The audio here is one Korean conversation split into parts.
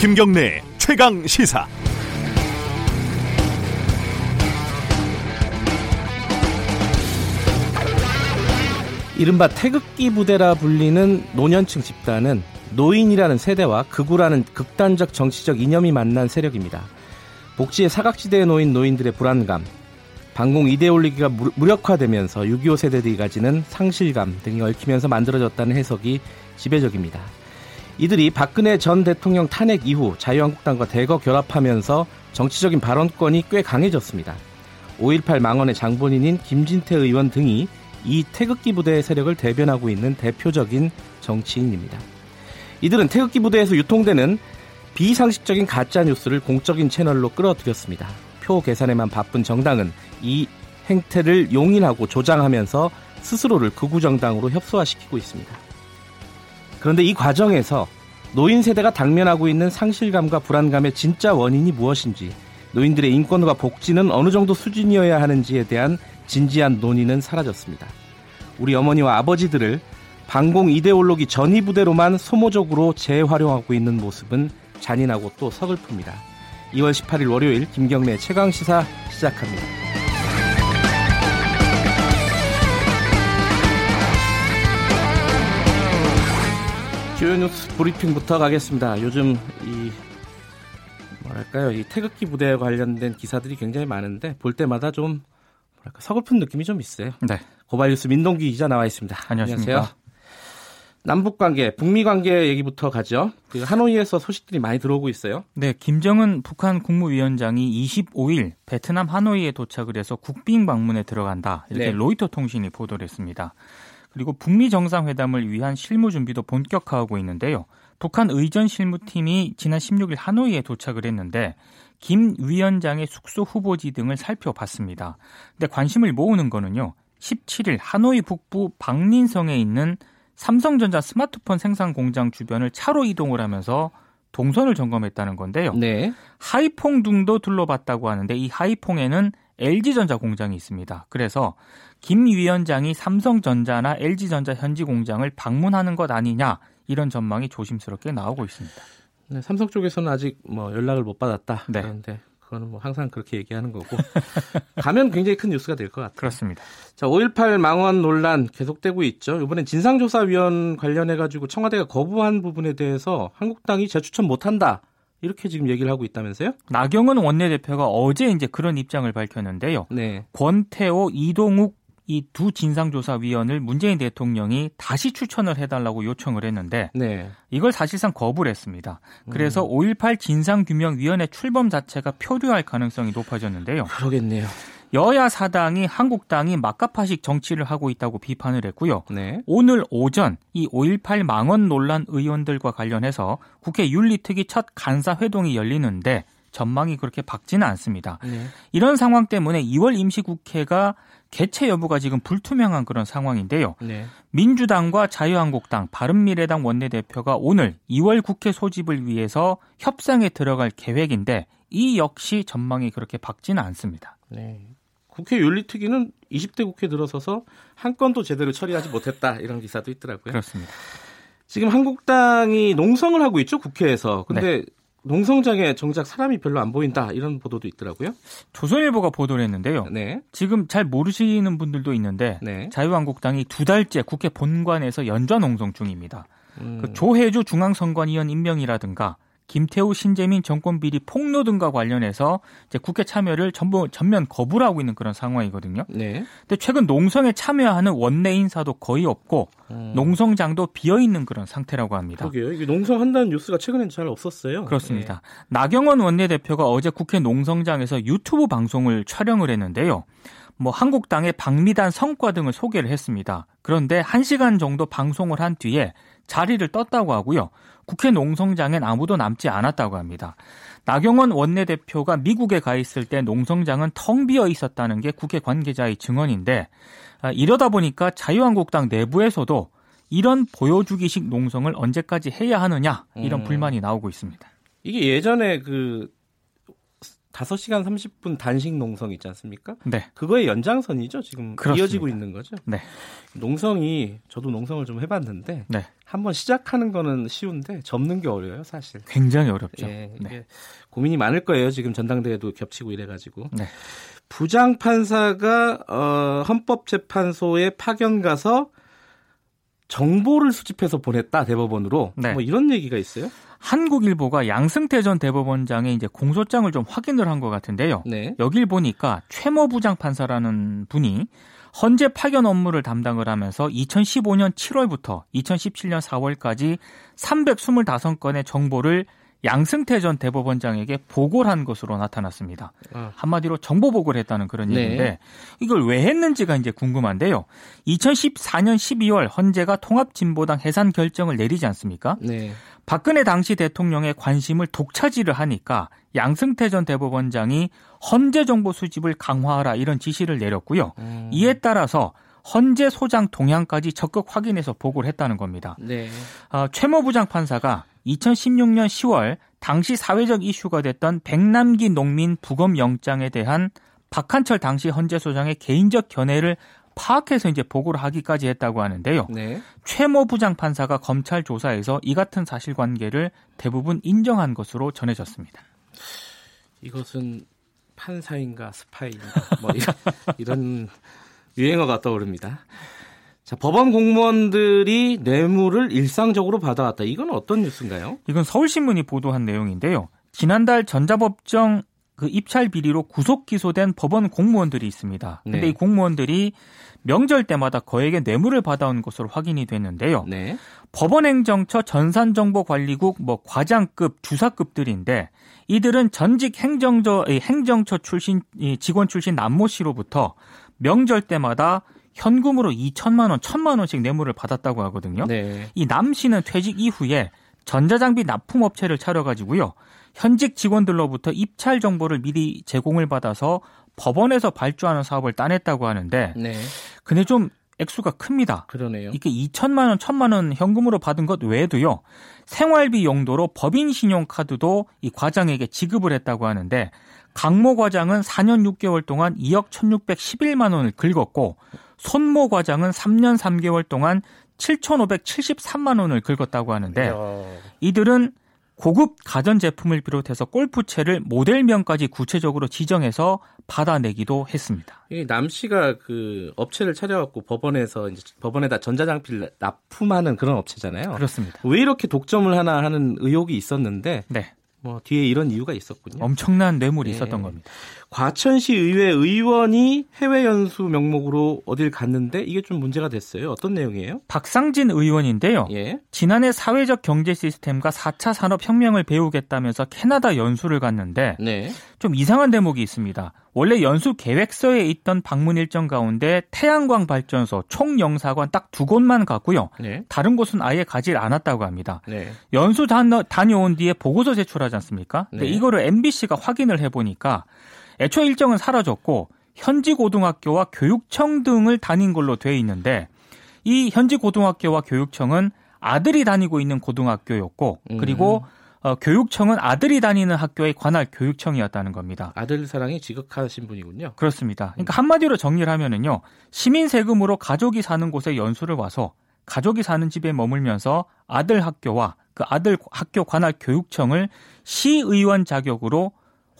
김경래 최강 시사. 이른바 태극기 부대라 불리는 노년층 집단은 노인이라는 세대와 극우라는 극단적 정치적 이념이 만난 세력입니다. 복지의 사각지대에 놓인 노인들의 불안감, 반공 이데올로기가 무력화되면서 6.25 세대들이 가지는 상실감 등이 얽히면서 만들어졌다는 해석이 지배적입니다. 이들이 박근혜 전 대통령 탄핵 이후 자유한국당과 대거 결합하면서 정치적인 발언권이 꽤 강해졌습니다. 5.18 망언의 장본인인 김진태 의원 등이 이 태극기 부대의 세력을 대변하고 있는 대표적인 정치인입니다. 이들은 태극기 부대에서 유통되는 비상식적인 가짜 뉴스를 공적인 채널로 끌어들였습니다. 표 계산에만 바쁜 정당은 이 행태를 용인하고 조장하면서 스스로를 극우 정당으로 협소화시키고 있습니다. 그런데 이 과정에서 노인 세대가 당면하고 있는 상실감과 불안감의 진짜 원인이 무엇인지, 노인들의 인권과 복지는 어느 정도 수준이어야 하는지에 대한 진지한 논의는 사라졌습니다. 우리 어머니와 아버지들을 반공 이데올로기 전위 부대로만 소모적으로 재활용하고 있는 모습은 잔인하고 또 서글픕니다. 2월 18일 월요일 김경래 최강 시사 시작합니다. 주요 뉴스 브리핑부터 가겠습니다. 요즘 이 뭐랄까요 이 태극기 부대에 관련된 기사들이 굉장히 많은데 볼 때마다 좀 뭐랄까 서글픈 느낌이 좀 있어요. 네. 고발뉴스 민동기 기자 나와 있습니다. 안녕하십니까. 안녕하세요. 남북 관계, 북미 관계 얘기부터 가죠. 그 하노이에서 소식들이 많이 들어오고 있어요. 네, 김정은 북한 국무위원장이 25일 베트남 하노이에 도착을 해서 국빈 방문에 들어간다. 이렇게 네. 로이터 통신이 보도를 했습니다. 그리고 북미 정상회담을 위한 실무 준비도 본격화하고 있는데요. 북한 의전 실무팀이 지난 16일 하노이에 도착을 했는데 김 위원장의 숙소 후보지 등을 살펴봤습니다. 근데 관심을 모으는 거는요. 17일 하노이 북부 박린성에 있는 삼성전자 스마트폰 생산 공장 주변을 차로 이동을 하면서 동선을 점검했다는 건데요. 네. 하이퐁둥도 둘러봤다고 하는데 이 하이퐁에는 LG전자 공장이 있습니다. 그래서 김 위원장이 삼성전자나 LG전자 현지 공장을 방문하는 것 아니냐 이런 전망이 조심스럽게 나오고 있습니다. 네, 삼성 쪽에서는 아직 뭐 연락을 못 받았다. 네. 그런데 그거는 뭐 항상 그렇게 얘기하는 거고 가면 굉장히 큰 뉴스가 될 것 같아요. 그렇습니다. 자, 5.18 망원 논란 계속되고 있죠. 이번엔 진상조사위원 관련해 가지고 청와대가 거부한 부분에 대해서 한국당이 재추천 못한다. 이렇게 지금 얘기를 하고 있다면서요? 나경원 원내대표가 어제 이제 그런 입장을 밝혔는데요. 네. 권태호, 이동욱 이 두 진상조사위원을 문재인 대통령이 다시 추천을 해달라고 요청을 했는데 네. 이걸 사실상 거부를 했습니다. 그래서 음. 5.18 진상규명위원회 출범 자체가 표류할 가능성이 높아졌는데요. 그러겠네요. 여야 사당이 한국당이 막가파식 정치를 하고 있다고 비판을 했고요. 네. 오늘 오전 이 5.18 망언 논란 의원들과 관련해서 국회 윤리특위 첫 간사 회동이 열리는데 전망이 그렇게 밝지는 않습니다. 네. 이런 상황 때문에 2월 임시국회가 개최 여부가 지금 불투명한 그런 상황인데요. 네. 민주당과 자유한국당, 바른미래당 원내대표가 오늘 2월 국회 소집을 위해서 협상에 들어갈 계획인데 이 역시 전망이 그렇게 밝지는 않습니다. 네. 국회 윤리특위는 20대 국회 들어서서 한 건도 제대로 처리하지 못했다 이런 기사도 있더라고요. 그렇습니다. 지금 한국당이 농성을 하고 있죠 국회에서. 근데 네. 농성장에 정작 사람이 별로 안 보인다 이런 보도도 있더라고요. 조선일보가 보도를 했는데요. 네. 지금 잘 모르시는 분들도 있는데 네. 자유한국당이 두 달째 국회 본관에서 연좌 농성 중입니다. 음. 그 조혜주 중앙선관위원 임명이라든가 김태우 신재민 정권 비리 폭로 등과 관련해서 국회 참여를 전부 전면 거부를 하고 있는 그런 상황이거든요. 네. 근데 최근 농성에 참여하는 원내 인사도 거의 없고 음. 농성장도 비어 있는 그런 상태라고 합니다. 그러게요. 이게 농성한다는 뉴스가 최근엔 잘 없었어요. 그렇습니다. 네. 나경원 원내대표가 어제 국회 농성장에서 유튜브 방송을 촬영을 했는데요. 뭐 한국당의 박미단 성과 등을 소개를 했습니다. 그런데 1시간 정도 방송을 한 뒤에 자리를 떴다고 하고요. 국회 농성장엔 아무도 남지 않았다고 합니다. 나경원 원내대표가 미국에 가 있을 때 농성장은 텅 비어 있었다는 게 국회 관계자의 증언인데 아, 이러다 보니까 자유한국당 내부에서도 이런 보여주기식 농성을 언제까지 해야 하느냐 이런 음. 불만이 나오고 있습니다. 이게 예전에 그 5시간 30분 단식 농성 있지 않습니까? 네. 그거의 연장선이죠. 지금 그렇습니다. 이어지고 있는 거죠. 네. 농성이 저도 농성을 좀 해봤는데 네. 한번 시작하는 거는 쉬운데 접는 게 어려워요, 사실. 굉장히 어렵죠. 예, 네. 고민이 많을 거예요. 지금 전당대회도 겹치고 이래가지고. 네. 부장 판사가 어, 헌법재판소에 파견 가서 정보를 수집해서 보냈다 대법원으로 네. 뭐 이런 얘기가 있어요? 한국일보가 양승태 전 대법원장의 이제 공소장을 좀 확인을 한 것 같은데요. 네. 여길 보니까 최모 부장 판사라는 분이 헌재 파견 업무를 담당을 하면서 2015년 7월부터 2017년 4월까지 325건의 정보를 양승태 전 대법원장에게 보고를 한 것으로 나타났습니다. 아. 한마디로 정보 보고를 했다는 그런 네. 얘기인데 이걸 왜 했는지가 이제 궁금한데요. 2014년 12월 헌재가 통합진보당 해산 결정을 내리지 않습니까? 네. 박근혜 당시 대통령의 관심을 독차지를 하니까 양승태 전 대법원장이 헌재 정보 수집을 강화하라 이런 지시를 내렸고요. 음. 이에 따라서 헌재 소장 동향까지 적극 확인해서 보고를 했다는 겁니다. 네. 어, 최모 부장 판사가 2016년 10월 당시 사회적 이슈가 됐던 백남기 농민 부검 영장에 대한 박한철 당시 헌재 소장의 개인적 견해를 파악해서 이제 보고를 하기까지 했다고 하는데요. 네. 최모 부장 판사가 검찰 조사에서 이 같은 사실관계를 대부분 인정한 것으로 전해졌습니다. 이것은 판사인가 스파인가 뭐 이런, 이런 유행어가 떠오릅니다. 자, 법원 공무원들이 뇌물을 일상적으로 받아왔다. 이건 어떤 뉴스인가요? 이건 서울신문이 보도한 내용인데요. 지난달 전자법정 그 입찰 비리로 구속 기소된 법원 공무원들이 있습니다. 근데 네. 이 공무원들이 명절 때마다 거액의 뇌물을 받아온 것으로 확인이 됐는데요. 네. 법원행정처 전산정보관리국 뭐 과장급, 주사급들인데 이들은 전직 행정처 행정처 출신 직원 출신 남모 씨로부터 명절 때마다 현금으로 2천만 원, 1천만 원씩 뇌물을 받았다고 하거든요. 네. 이남 씨는 퇴직 이후에 전자장비 납품업체를 차려가지고요. 현직 직원들로부터 입찰 정보를 미리 제공을 받아서 법원에서 발주하는 사업을 따냈다고 하는데 네. 근데 좀 액수가 큽니다. 그러네요. 이게 2천만 원, 1천만 원 현금으로 받은 것 외에도요. 생활비 용도로 법인 신용카드도 이 과장에게 지급을 했다고 하는데 강모 과장은 4년 6개월 동안 2억 1,611만 원을 긁었고 손모 과장은 3년 3개월 동안 7,573만 원을 긁었다고 하는데. 이들은 고급 가전제품을 비롯해서 골프채를 모델명까지 구체적으로 지정해서 받아내기도 했습니다. 남 씨가 그 업체를 차려갖고 법원에서 이제 법원에다 전자장피를 납품하는 그런 업체잖아요. 그렇습니다. 왜 이렇게 독점을 하나 하는 의혹이 있었는데 네. 뭐 뒤에 이런 이유가 있었군요. 엄청난 뇌물이 네. 있었던 겁니다. 과천시 의회 의원이 해외 연수 명목으로 어딜 갔는데 이게 좀 문제가 됐어요. 어떤 내용이에요? 박상진 의원인데요. 예. 지난해 사회적 경제 시스템과 4차 산업 혁명을 배우겠다면서 캐나다 연수를 갔는데 네. 좀 이상한 대목이 있습니다. 원래 연수 계획서에 있던 방문 일정 가운데 태양광 발전소, 총영사관 딱 두 곳만 갔고요. 네. 다른 곳은 아예 가지 않았다고 합니다. 네. 연수 다녀온 뒤에 보고서 제출하지 않습니까? 근데 네. 이거를 MBC가 확인을 해보니까 애초 일정은 사라졌고 현지 고등학교와 교육청 등을 다닌 걸로 돼 있는데 이 현지 고등학교와 교육청은 아들이 다니고 있는 고등학교였고 그리고 음. 어, 교육청은 아들이 다니는 학교의 관할 교육청이었다는 겁니다. 아들 사랑이 지극하신 분이군요. 그렇습니다. 그러니까 한마디로 정리를 하면은요. 시민 세금으로 가족이 사는 곳에 연수를 와서 가족이 사는 집에 머물면서 아들 학교와 그 아들 학교 관할 교육청을 시의원 자격으로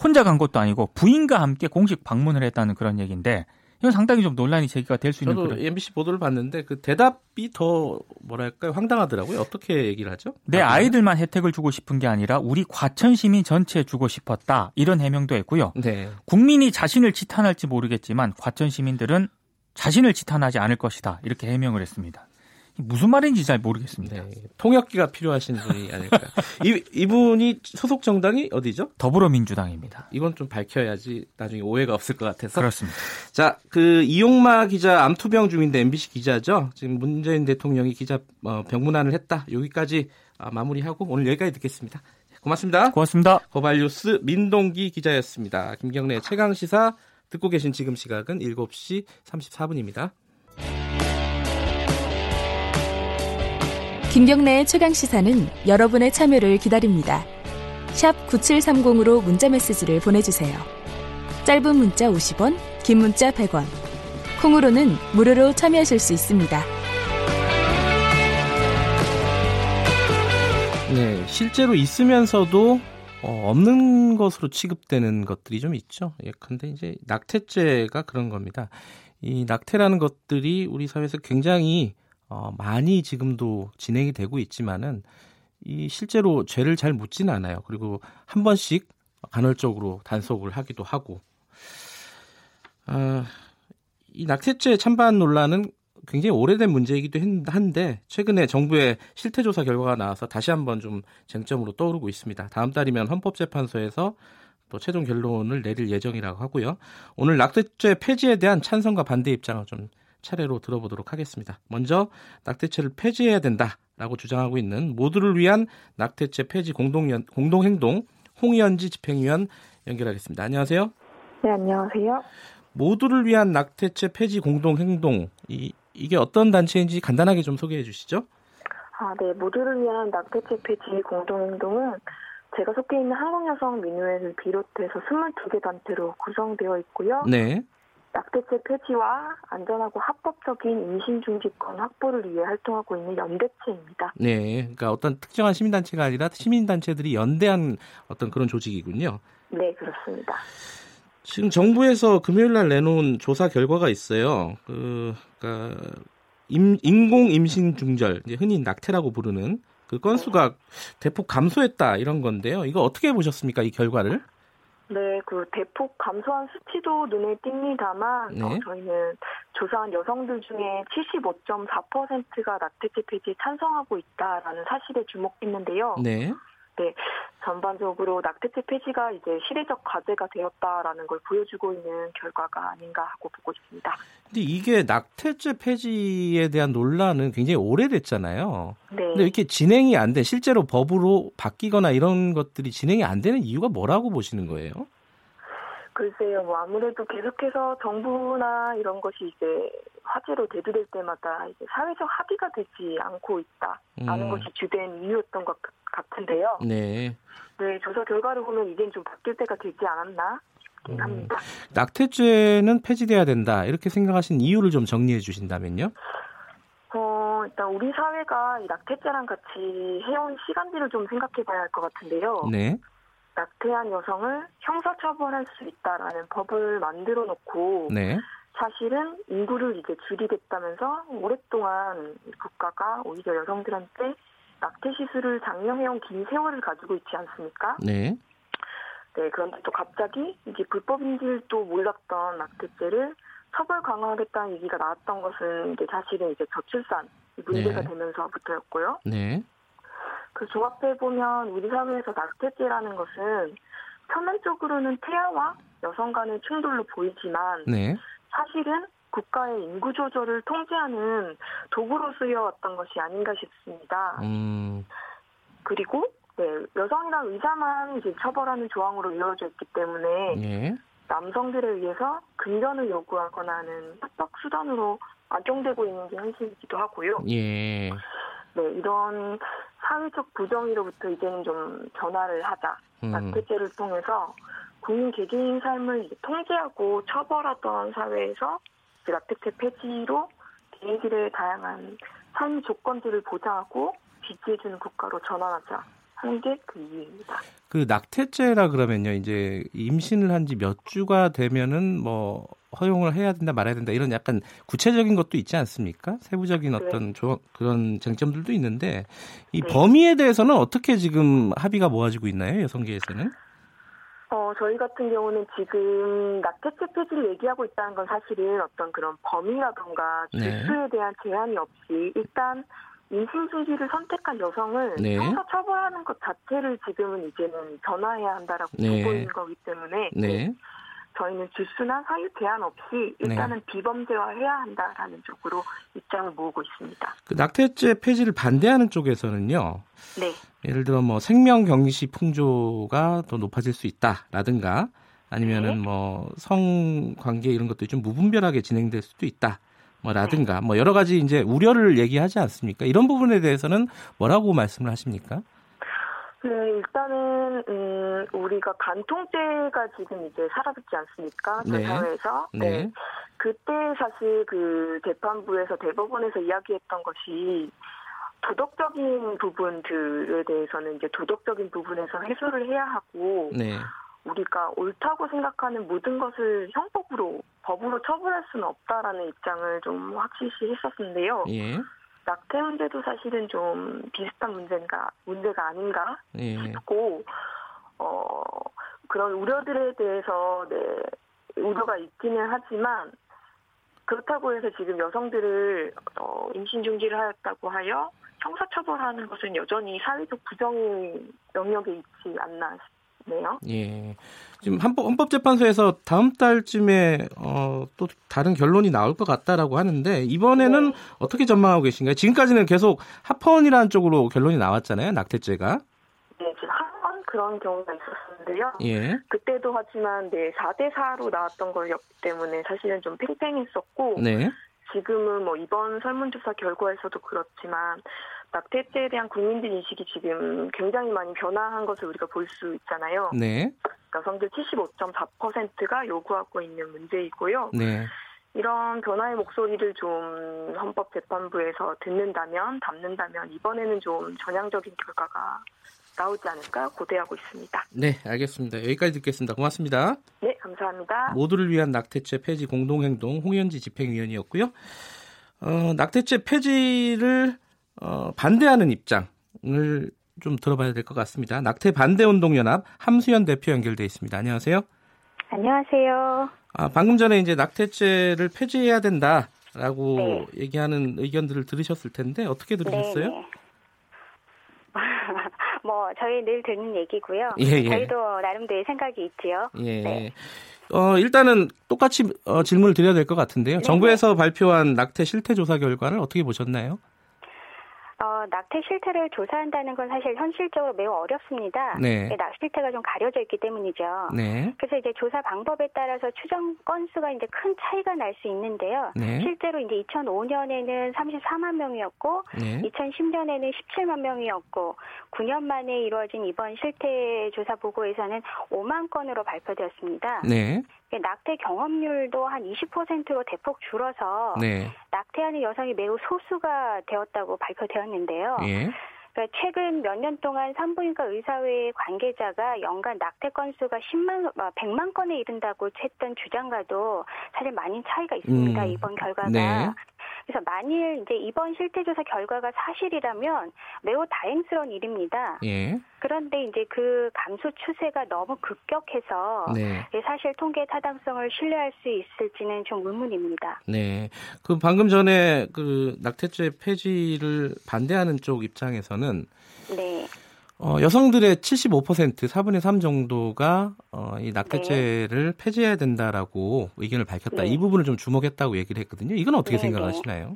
혼자 간 것도 아니고 부인과 함께 공식 방문을 했다는 그런 얘기인데 이건 상당히 좀 논란이 제기가 될 수 있는 저도 그런... MBC 보도를 봤는데 그 대답이 더 뭐랄까요 황당하더라고요. 어떻게 얘기를 하죠? 내 아이들만 혜택을 주고 싶은 게 아니라 우리 과천 시민 전체에 주고 싶었다 이런 해명도 했고요. 네. 국민이 자신을 지탄할지 모르겠지만 과천 시민들은 자신을 지탄하지 않을 것이다 이렇게 해명을 했습니다. 무슨 말인지 잘 모르겠습니다. 네, 통역기가 필요하신 분이 아닐까. 이, 이분이 소속 정당이 어디죠? 더불어민주당입니다. 이건 좀 밝혀야지 나중에 오해가 없을 것 같아서. 그렇습니다. 자, 그 이용마 기자 암투병 중인데 MBC 기자죠. 지금 문재인 대통령이 기자 어, 병문안을 했다. 여기까지 아, 마무리하고 오늘 여기까지 듣겠습니다. 고맙습니다. 고맙습니다. 고발뉴스 민동기 기자였습니다. 김경래 최강 시사 듣고 계신 지금 시각은 7시 34분입니다. 김경래의 최강 시사는 여러분의 참여를 기다립니다. 샵 9730으로 문자 메시지를 보내주세요. 짧은 문자 50원, 긴 문자 100원. 콩으로는 무료로 참여하실 수 있습니다. 네, 실제로 있으면서도 어, 없는 것으로 취급되는 것들이 좀 있죠. 예컨대 이제 낙태죄가 그런 겁니다. 이 낙태라는 것들이 우리 사회에서 굉장히 어, 많이 지금도 진행이 되고 있지만은 이 실제로 죄를 잘 묻지는 않아요. 그리고 한 번씩 간헐적으로 단속을 하기도 하고. 아, 이 낙태죄 찬반 논란은 굉장히 오래된 문제이기도 한데 최근에 정부의 실태조사 결과가 나와서 다시 한번 좀 쟁점으로 떠오르고 있습니다. 다음 달이면 헌법재판소에서 또 최종 결론을 내릴 예정이라고 하고요. 오늘 낙태죄 폐지에 대한 찬성과 반대 입장을 좀 차례로 들어보도록 하겠습니다. 먼저 낙태죄를 폐지해야 된다라고 주장하고 있는 모두를 위한 낙태죄 폐지 공동 공동행동 홍연지 집행위원 연결하겠습니다. 안녕하세요. 네, 안녕하세요. 모두를 위한 낙태죄 폐지 공동행동 이 이게 어떤 단체인지 간단하게 좀 소개해 주시죠. 아, 네. 모두를 위한 낙태죄 폐지 공동행동은 제가 속해 있는 한국여성민우회를 비롯해서 22개 단체로 구성되어 있고요. 네. 낙태죄 폐지와 안전하고 합법적인 임신 중지권 확보를 위해 활동하고 있는 연대체입니다. 네, 그러니까 어떤 특정한 시민단체가 아니라 시민단체들이 연대한 어떤 그런 조직이군요. 네, 그렇습니다. 지금 정부에서 금요일 날 내놓은 조사 결과가 있어요. 그, 그러니까 임, 인공 임신 중절, 이제 흔히 낙태라고 부르는 그 건수가 대폭 감소했다 이런 건데요. 이거 어떻게 보셨습니까? 이 결과를? 네, 그 대폭 감소한 수치도 눈에 띕니다만 네. 어, 저희는 조사한 여성들 중에 75.4%가 낙태죄 폐지에 찬성하고 있다라는 사실에 주목했는데요. 네. 네, 전반적으로 낙태죄 폐지가 이제 시대적 과제가 되었다라는 걸 보여주고 있는 결과가 아닌가 하고 보고 있습니다. 근데 이게 낙태죄 폐지에 대한 논란은 굉장히 오래됐잖아요. 네. 근데 이렇게 진행이 안 돼, 실제로 법으로 바뀌거나 이런 것들이 진행이 안 되는 이유가 뭐라고 보시는 거예요? 글쎄요, 뭐 아무래도 계속해서 정부나 이런 것이 이제 화제로 대두될 때마다 이제 사회적 합의가 되지 않고 있다라는 음. 것이 주된 이유였던 것 같은데요. 네. 네, 조사 결과를 보면 이젠 좀 바뀔 때가 되지 않았나 싶긴 음. 합니다. 낙태죄는 폐지돼야 된다 이렇게 생각하신 이유를 좀 정리해 주신다면요. 어, 일단 우리 사회가 이 낙태죄랑 같이 해온 시간들을 좀 생각해 봐야 할 것 같은데요. 네. 낙태한 여성을 형사처벌할 수 있다라는 법을 만들어 놓고 네. 사실은 인구를 이제 줄이겠다면서 오랫동안 국가가 오히려 여성들한테 낙태 시술을 장려해온 긴 세월을 가지고 있지 않습니까? 네. 네, 그런데 또 갑자기 이제 불법인 줄도 몰랐던 낙태죄를 처벌 강화하겠다는 얘기가 나왔던 것은 이제 사실은 이제 저출산 문제가 네. 되면서부터였고요. 네. 그 종합해 보면 우리 사회에서 낙태죄라는 것은 표면적으로는 태아와 여성 간의 충돌로 보이지만 네. 사실은 국가의 인구 조절을 통제하는 도구로 쓰여왔던 것이 아닌가 싶습니다. 음. 그리고 네, 여성이나 의사만 이제 처벌하는 조항으로 이루어져 있기 때문에 예. 남성들에 의해서 근전을 요구하거나 하는 협박 수단으로 악용되고 있는 게 현실이기도 하고요. 예. 네, 이런 사회적 부정의로부터 이제는 좀 변화를 하자. 음. 낙태죄를 통해서 국민 개개인 삶을 통제하고 처벌하던 사회에서 낙태죄 폐지로 개인들의 다양한 삶 조건들을 보장하고 지지해주는 국가로 전환하자 하는 게 그 이유입니다. 그 낙태죄라 그러면요. 이제 임신을 한 지 몇 주가 되면은 뭐 허용을 해야 된다 말아야 된다 이런 약간 구체적인 것도 있지 않습니까? 세부적인 어떤 조, 그런 쟁점들도 있는데 이 네. 범위에 대해서는 어떻게 지금 합의가 모아지고 있나요? 여성계에서는? 어, 저희 같은 경우는 지금 낙태죄 폐지를 얘기하고 있다는 건 사실은 어떤 그런 범위라던가 네. 주수에 대한 제한이 없이 일단 임신 중지를 선택한 여성을 네. 형사 처벌하는 것 자체를 지금은 이제는 변화해야 한다라고 네. 보고 있는 거기 때문에 네. 저희는 주수나 사유 제한 없이 일단은 비범죄화해야 한다라는 쪽으로 입장을 모으고 있습니다. 그 낙태죄 폐지를 반대하는 쪽에서는요. 네. 예를 들어 뭐 생명 경시 풍조가 더 높아질 수 있다라든가 아니면은 네. 뭐 성관계 이런 것들이 좀 무분별하게 진행될 수도 있다. 뭐 네. 라든가 뭐 여러 가지 이제 우려를 얘기하지 않습니까? 이런 부분에 대해서는 뭐라고 말씀을 하십니까? 네, 일단은 음, 우리가 간통죄가 지금 이제 사라졌지 않습니까? 저희 네. 사회에서. 네. 그때 사실 그 재판부에서 대법원에서 이야기했던 것이 도덕적인 부분들에 대해서는 이제 도덕적인 부분에서 해소를 해야 하고 네. 우리가 옳다고 생각하는 모든 것을 형법으로 법으로 처벌할 수는 없다라는 입장을 좀 확실시 했었는데요. 예. 낙태 문제도 사실은 좀 비슷한 문제가 문제가 아닌가 예. 싶고 어 그런 우려들에 대해서 네 우려가 있기는 하지만 그렇다고 해서 지금 여성들을 어, 임신 중지를 하였다고 하여 형사처벌하는 것은 여전히 사회적 부정의 영역에 있지 않나 싶 네요. 예. 지금 헌법, 헌법 재판소에서 다음 달쯤에 어, 또 다른 결론이 나올 것 같다라고 하는데 이번에는 네. 어떻게 전망하고 계신가요? 지금까지는 계속 합헌이라는 쪽으로 결론이 나왔잖아요. 낙태죄가. 네, 지금 한번 그런 경우가 있었는데요. 예. 그때도 하지만 네 4대 4로 나왔던 거였기 때문에 사실은 좀 팽팽했었고 네. 지금은 뭐 이번 설문조사 결과에서도 그렇지만 낙태죄에 대한 국민들 인식이 지금 굉장히 많이 변화한 것을 우리가 볼 수 있잖아요. 네. 여성들 75.4%가 요구하고 있는 문제이고요. 네. 이런 변화의 목소리를 좀 헌법재판부에서 듣는다면, 담는다면 이번에는 좀 전향적인 결과가 나오지 않을까 고대하고 있습니다. 네, 알겠습니다. 여기까지 듣겠습니다. 고맙습니다. 네, 감사합니다. 모두를 위한 낙태죄 폐지 공동행동 홍현지 집행위원이었고요. 어, 낙태죄 폐지를 어, 반대하는 입장을 좀 들어봐야 될 것 같습니다. 낙태 반대 운동 연합 함수연 대표 연결돼 있습니다. 안녕하세요. 안녕하세요. 아, 방금 전에 이제 낙태죄를 폐지해야 된다라고 네. 얘기하는 의견들을 들으셨을 텐데 어떻게 들으셨어요? 네, 네. 뭐 저희 늘 듣는 얘기고요. 예, 예. 저희도 나름대로 생각이 있지요. 예. 네. 어, 일단은 똑같이 어, 질문을 드려야 될 것 같은데요. 네, 정부에서 발표한 낙태 실태 조사 결과를 어떻게 보셨나요? 어, 낙태 실태를 조사한다는 건 사실 현실적으로 매우 어렵습니다. 네. 낙 실태가 좀 가려져 있기 때문이죠. 네. 그래서 이제 조사 방법에 따라서 추정 건수가 이제 큰 차이가 날 수 있는데요. 네. 실제로 이제 2005년에는 34만 명이었고 네. 2010년에는 17만 명이었고 9년 만에 이루어진 이번 실태 조사 보고에서는 5만 건으로 발표되었습니다. 네. 낙태 경험률도 한 20%로 대폭 줄어서 네. 낙태하는 여성이 매우 소수가 되었다고 발표되었는데요. 예. 그러니까 최근 몇 년 동안 산부인과 의사회 관계자가 연간 낙태 건수가 10만, 100만 건에 이른다고 했던 주장과도 사실 많이 차이가 있습니다. 음, 이번 결과가. 네. 그래서 만일 이제 이번 실태조사 결과가 사실이라면 매우 다행스러운 일입니다. 예. 그런데 이제 그 감소 추세가 너무 급격해서 네. 예, 사실 통계 타당성을 신뢰할 수 있을지는 좀 의문입니다. 네. 그 방금 전에 그 낙태죄 폐지를 반대하는 쪽 입장에서는 네. 어, 여성들의 75% 4분의 3 정도가 어, 이 낙태죄를 폐지해야 된다라고 의견을 밝혔다. 네. 이 부분을 좀 주목했다고 얘기를 했거든요. 이건 어떻게 네, 생각하시나요?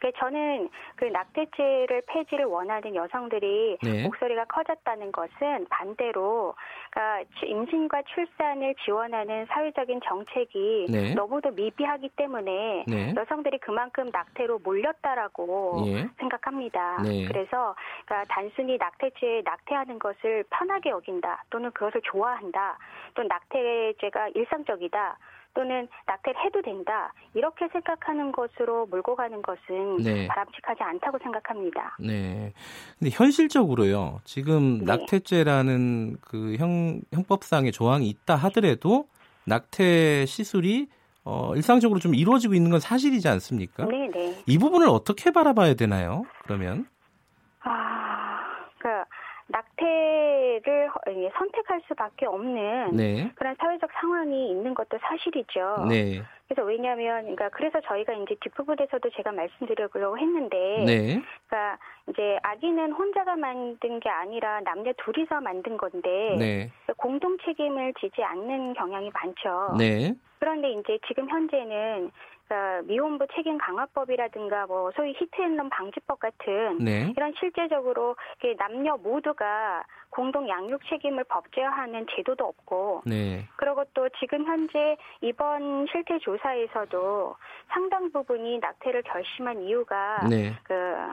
그 저는 그 낙태죄를 폐지를 원하는 여성들이 네. 목소리가 커졌다는 것은 반대로 그러니까 추- 임신과 출산을 지원하는 사회적인 정책이 네. 너무도 미비하기 때문에 네. 여성들이 그만큼 낙태로 몰렸다라고 예. 생각합니다. 네. 그래서 그러니까 단순히 낙태죄에 낙태하는 것을 편하게 여긴다 또는 그것을 좋아한다 또 낙태죄가 일상적이다 또는 낙태를 해도 된다 이렇게 생각하는 것으로 몰고 가는 것은 네. 바람직하지 않다고 생각합니다. 네. 근데 현실적으로요. 지금 네. 낙태죄라는 그 형, 형법상의 조항이 있다 하더라도 낙태 시술이 어, 일상적으로 좀 이루어지고 있는 건 사실이지 않습니까? 네, 네. 이 부분을 어떻게 바라봐야 되나요? 그러면 낙태를 선택할 수밖에 없는 네. 그런 사회적 상황이 있는 것도 사실이죠. 네. 그래서 왜냐하면 그러니까 그래서 저희가 이제 뒷부분에서도 제가 말씀드리려고 했는데 네. 그러니까 이제 아기는 혼자가 만든 게 아니라 남녀 둘이서 만든 건데 네. 공동 책임을 지지 않는 경향이 많죠. 네. 그런데 이제 지금 현재는 그러니까 미혼부 책임 강화법이라든가 뭐 소위 히트앤런 방지법 같은 네. 이런 실제적으로 남녀 모두가 공동 양육 책임을 법제화하는 제도도 없고 네. 그리고 또 지금 현재 이번 실태 조사에서도 상당 부분이 낙태를 결심한 이유가 네. 그 아,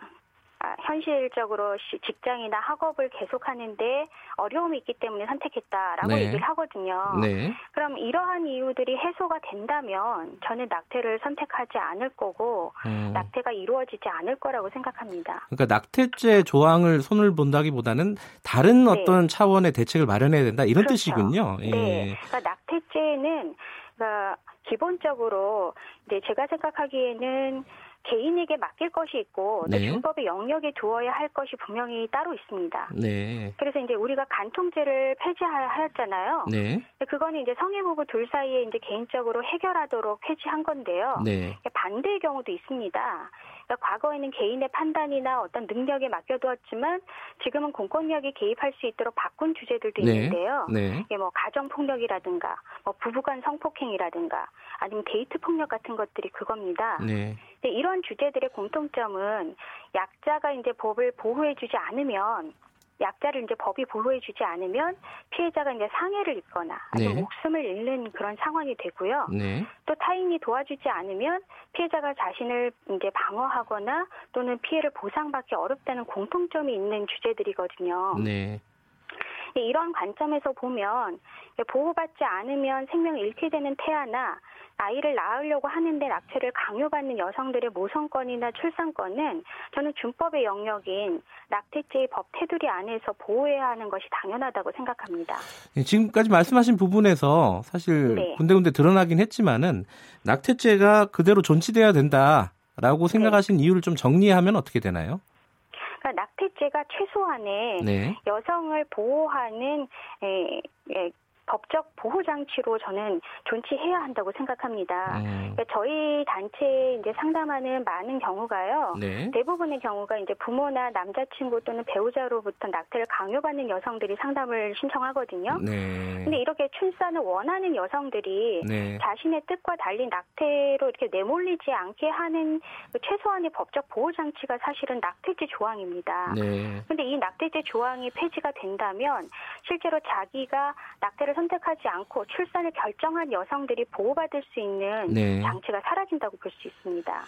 현실적으로 직장이나 학업을 계속하는데 어려움이 있기 때문에 선택했다라고 네. 얘기를 하거든요. 네. 그럼 이러한 이유들이 해소가 된다면 저는 낙태를 선택하지 않을 거고 음. 낙태가 이루어지지 않을 거라고 생각합니다. 그러니까 낙태죄 조항을 손을 본다기보다는 다른 네. 어떤 차원의 대책을 마련해야 된다 이런 그렇죠. 뜻이군요. 예. 네. 그러니까 낙태죄는 그러니까 기본적으로 이제 제가 생각하기에는 개인에게 맡길 것이 있고 네. 준법의 영역에 두어야 할 것이 분명히 따로 있습니다. 네. 그래서 이제 우리가 간통죄를 폐지하였잖아요. 네. 그거는 이제 성애 부부 둘 사이에 이제 개인적으로 해결하도록 폐지한 건데요. 네. 반대의 경우도 있습니다. 그러니까 과거에는 개인의 판단이나 어떤 능력에 맡겨두었지만 지금은 공권력이 개입할 수 있도록 바꾼 주제들도 네. 있는데요. 네. 이게 뭐 가정 폭력이라든가 뭐 부부간 성폭행이라든가 아니면 데이트 폭력 같은 것들이 그겁니다. 네. 이런 주제들의 공통점은 약자가 이제 법을 보호해주지 않으면 약자를 이제 법이 보호해주지 않으면 피해자가 이제 상해를 입거나 아니면 네. 목숨을 잃는 그런 상황이 되고요. 네. 또 타인이 도와주지 않으면 피해자가 자신을 이제 방어하거나 또는 피해를 보상받기 어렵다는 공통점이 있는 주제들이거든요. 네. 이런 관점에서 보면 보호받지 않으면 생명을 잃게 되는 태아나 아이를 낳으려고 하는데 낙태를 강요받는 여성들의 모성권이나 출산권은 저는 준법의 영역인 낙태죄의 법 테두리 안에서 보호해야 하는 것이 당연하다고 생각합니다. 네, 지금까지 말씀하신 부분에서 사실 네. 군데군데 드러나긴 했지만은 낙태죄가 그대로 존치돼야 된다라고 네. 생각하신 네. 이유를 좀 정리하면 어떻게 되나요? 그러니까 낙태죄가 최소한의 네. 여성을 보호하는 에, 에, 법적 보호 장치로 저는 존치해야 한다고 생각합니다. 음. 그러니까 저희 단체에 이제 상담하는 많은 경우가요. 네. 대부분의 경우가 이제 부모나 남자친구 또는 배우자로부터 낙태를 강요받는 여성들이 상담을 신청하거든요. 네. 근데 이렇게 출산을 원하는 여성들이 네. 자신의 뜻과 달리 낙태로 이렇게 내몰리지 않게 하는 그 최소한의 법적 보호 장치가 사실은 낙태죄 조항입니다. 네. 근데 이 낙태죄 조항이 폐지가 된다면 실제로 자기가 낙태를 선택하지 않고 출산을 결정한 여성들이 보호받을 수 있는 네. 장치가 사라진다고 볼 수 있습니다.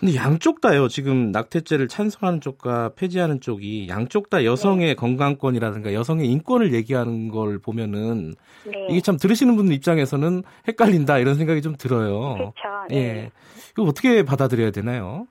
근데 양쪽 다요. 지금 낙태죄를 찬성하는 쪽과 폐지하는 쪽이 양쪽 다 여성의 네. 건강권이라든가 여성의 인권을 얘기하는 걸 보면은 네. 이게 참 들으시는 분들 입장에서는 헷갈린다 이런 생각이 좀 들어요. 그렇죠. 네. 예. 이거 어떻게 받아들여야 되나요?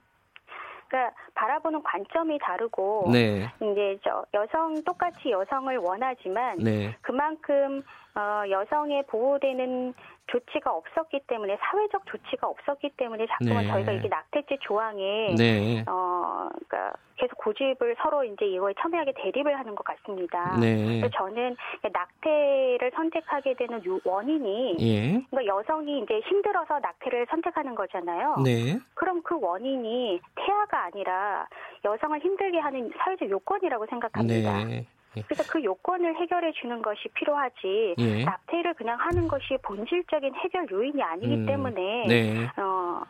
그러니까 바라보는 관점이 다르고 네. 이제 저 여성 똑같이 여성을 원하지만 네. 그만큼 어, 여성의 보호되는 조치가 없었기 때문에 사회적 조치가 없었기 때문에 자꾸만 네. 저희가 이게 낙태죄 조항에 네. 어 그러니까 계속 고집을 서로 이제 이거에 첨예하게 대립을 하는 것 같습니다. 네. 그래서 저는 낙태를 선택하게 되는 원인이 예. 그러니까 여성이 이제 힘들어서 낙태를 선택하는 거잖아요. 네. 그럼 그 원인이 태아가 아니라 여성을 힘들게 하는 사회적 요건이라고 생각합니다. 네. 예. 그래서 그 요건을 해결해 주는 것이 필요하지 예. 낙태를 그냥 하는 것이 본질적인 해결 요인이 아니기 음, 때문에 네. 어,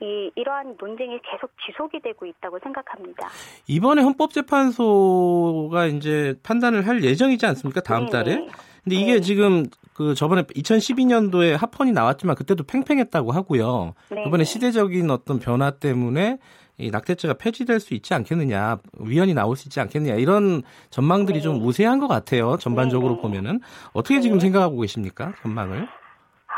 이, 이러한 논쟁이 계속 지속이 되고 있다고 생각합니다. 이번에 헌법재판소가 이제 판단을 할 예정이지 않습니까? 다음 네네. 달에. 근데 이게 네. 지금 그 저번에 2012년도에 합헌이 나왔지만 그때도 팽팽했다고 하고요. 네. 이번에 시대적인 어떤 변화 때문에 이 낙태죄가 폐지될 수 있지 않겠느냐, 위헌이 나올 수 있지 않겠느냐 이런 전망들이 네. 좀 우세한 것 같아요. 전반적으로 네. 보면은 어떻게 지금 네. 생각하고 계십니까? 전망을? 아,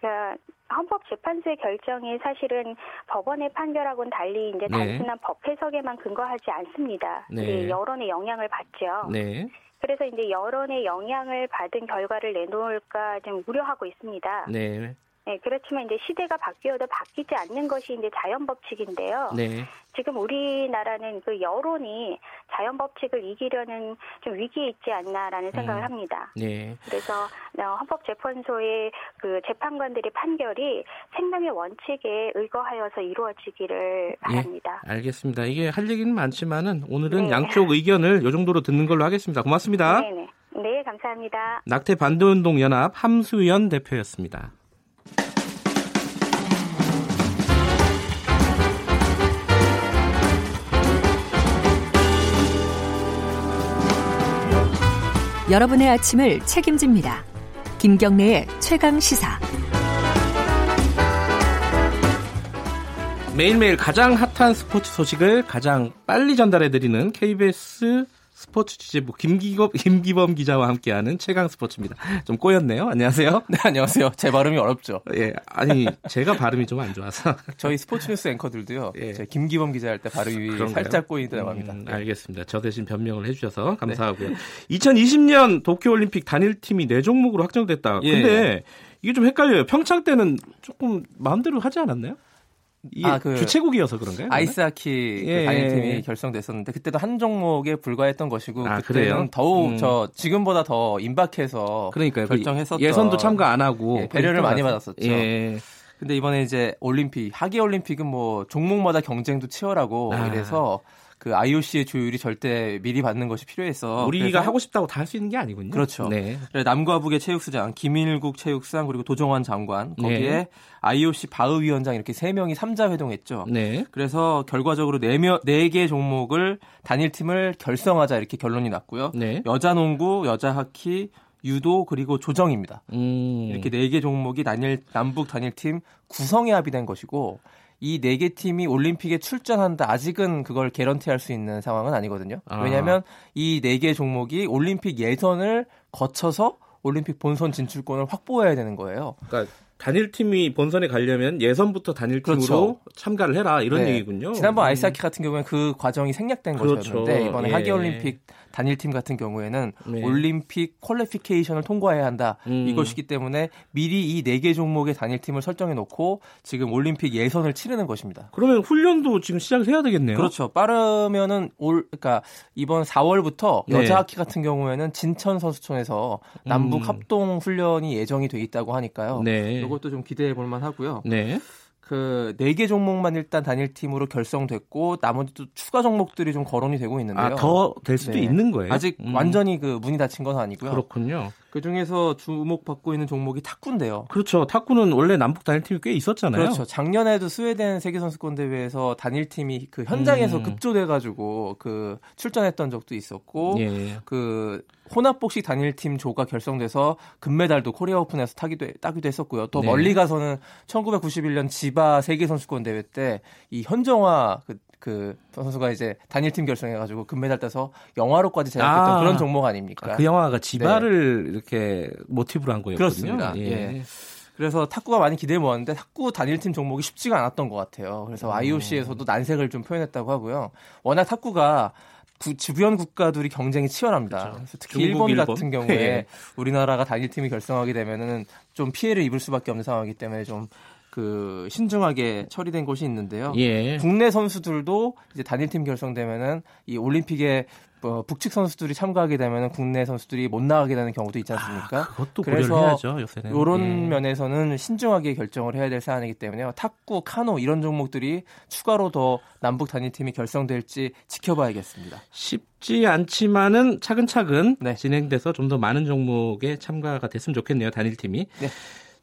그러니까 헌법재판소의 결정이 사실은 법원의 판결하고는 달리 이제 네. 단순한 법 해석에만 근거하지 않습니다. 네. 여론의 영향을 받죠. 네. 그래서 이제 여론의 영향을 받은 결과를 내놓을까 좀 우려하고 있습니다. 네. 네, 그렇지만 이제 시대가 바뀌어도 바뀌지 않는 것이 이제 자연 법칙인데요. 네. 지금 우리나라는 그 여론이 자연 법칙을 이기려는 좀 위기에 있지 않나라는 생각을 음. 합니다. 네. 그래서 어, 헌법재판소의 그 재판관들의 판결이 생명의 원칙에 의거하여서 이루어지기를 예, 바랍니다. 예, 알겠습니다. 이게 할 얘기는 많지만은 오늘은 네. 양쪽 의견을 요 정도로 듣는 걸로 하겠습니다. 고맙습니다. 네네. 네, 감사합니다. 낙태 반대운동 연합 함수연 대표였습니다. 여러분의 아침을 책임집니다. 김경래의 최강 시사. 매일매일 가장 핫한 스포츠 소식을 가장 빨리 전달해드리는 KBS 스포츠 취재 부 김기범, 김기범 기자와 함께하는 최강 스포츠입니다. 좀 꼬였네요. 안녕하세요. 네, 안녕하세요. 제 발음이 어렵죠. 예, 아니 제가 발음이 좀 안 좋아서 저희 스포츠 뉴스 앵커들도요. 예. 김기범 기자 할 때 발음이 그런가요? 살짝 꼬이다고 합니다. 음, 알겠습니다. 저 대신 변명을 해주셔서 감사하고요. 네. 2020년 도쿄올림픽 단일팀이 네 종목으로 확정됐다. 예. 근데 이게 좀 헷갈려요. 평창 때는 조금 마음대로 하지 않았나요? 아, 그 주최국이어서 그런가요? 아이스하키 그 예. 그 단일팀이 결성됐었는데 그때도 한 종목에 불과했던 것이고 아, 그때는 그래요? 더욱 음. 저 지금보다 더 임박해서 그러니까요. 그 결정했었던 예선도 참가 안 하고 예, 배려를 많이 받았었죠. 예. 근데 이번에 이제 올림픽 하계 올림픽은 뭐 종목마다 경쟁도 치열하고 아. 이래서 그 IOC의 조율이 절대 미리 받는 것이 필요해서 우리가 하고 싶다고 다 할 수 있는 게 아니군요. 그렇죠. 네. 남과 북의 체육수장 김일국 체육상 그리고 도정환 장관 거기에 네. IOC 바흐 위원장 이렇게 세 명이 삼자 회동했죠. 네. 그래서 결과적으로 네명 4개 종목을 단일 팀을 결성하자 이렇게 결론이 났고요. 네. 여자 농구, 여자 하키, 유도 그리고 조정입니다. 음. 이렇게 네 개 종목이 단일 남북 단일 팀 구성에 합의된 것이고 이 네 개 팀이 올림픽에 출전한다 아직은 그걸 개런티할 수 있는 상황은 아니거든요. 아. 왜냐하면 이 네 개 종목이 올림픽 예선을 거쳐서 올림픽 본선 진출권을 확보해야 되는 거예요. 그러니까 단일 팀이 본선에 가려면 예선부터 단일 팀으로 그렇죠. 참가를 해라 이런 네. 얘기군요. 지난번 아이스하키 같은 경우에는 그 과정이 생략된 그렇죠. 것이었는데 이번에 예. 하계 올림픽 단일팀 같은 경우에는 네. 올림픽 퀄리피케이션을 통과해야 한다 음. 이것이기 때문에 미리 이 네 개 종목의 단일팀을 설정해 놓고 지금 올림픽 예선을 치르는 것입니다. 그러면 훈련도 지금 시작을 해야 되겠네요. 그렇죠. 빠르면은 올 그러니까 이번 4월부터 네. 여자 하키 같은 경우에는 진천 선수촌에서 남북 음. 합동 훈련이 예정이 돼 있다고 하니까요. 네. 이것도 좀 기대해 볼 만하고요. 네. 그4개 종목만 일단 단일 팀으로 결성됐고 나머지 또 추가 종목들이 좀 거론이 되고 있는데요. 아, 더 될 수도 네. 있는 거예요? 아직 음. 완전히 그 문이 닫힌 건 아니고요. 그렇군요. 그 중에서 주목받고 있는 종목이 탁구인데요. 그렇죠. 탁구는 원래 남북 단일 팀이 꽤 있었잖아요. 그렇죠. 작년에도 스웨덴 세계 선수권 대회에서 단일 팀이 그 현장에서 음. 급조돼 가지고 그 출전했던 적도 있었고, 예. 그 혼합복식 단일팀 조가 결성돼서 금메달도 코리아 오픈에서 타기도 따기도 했었고요. 또 네. 멀리 가서는 1991년 지바 세계 선수권 대회 때 이 현정화 그, 그 선수가 이제 단일팀 결성해가지고 금메달 따서 영화로까지 제작했던 아, 그런 종목 아닙니까? 아, 그 영화가 지바를 네. 이렇게 모티브로 한 거였군요. 그렇습니다. 예. 예. 그래서 탁구가 많이 기대해 모았는데 탁구 단일팀 종목이 쉽지가 않았던 것 같아요. 그래서 IOC에서도 난색을 좀 표현했다고 하고요. 워낙 탁구가 구, 주변 국가들이 경쟁이 치열합니다. 그렇죠. 특히 일본, 일본, 같은 경우에 네. 우리나라가 단일팀이 결성하게 되면은 좀 피해를 입을 수밖에 없는 상황이기 때문에 좀 그 신중하게 처리된 곳이 있는데요. 예. 국내 선수들도 이제 단일팀 결성되면은 이 올림픽에 어, 북측 선수들이 참가하게 되면 국내 선수들이 못 나가게 되는 경우도 있지 않습니까? 아, 그것도 그래서. 이런 예. 면에서는 신중하게 결정을 해야 될 사안이기 때문에 탁구, 카노 이런 종목들이 추가로 더 남북 단일팀이 결성될지 지켜봐야겠습니다. 쉽지 않지만은 차근차근 네. 진행돼서 좀 더 많은 종목에 참가가 됐으면 좋겠네요, 단일팀이. 네.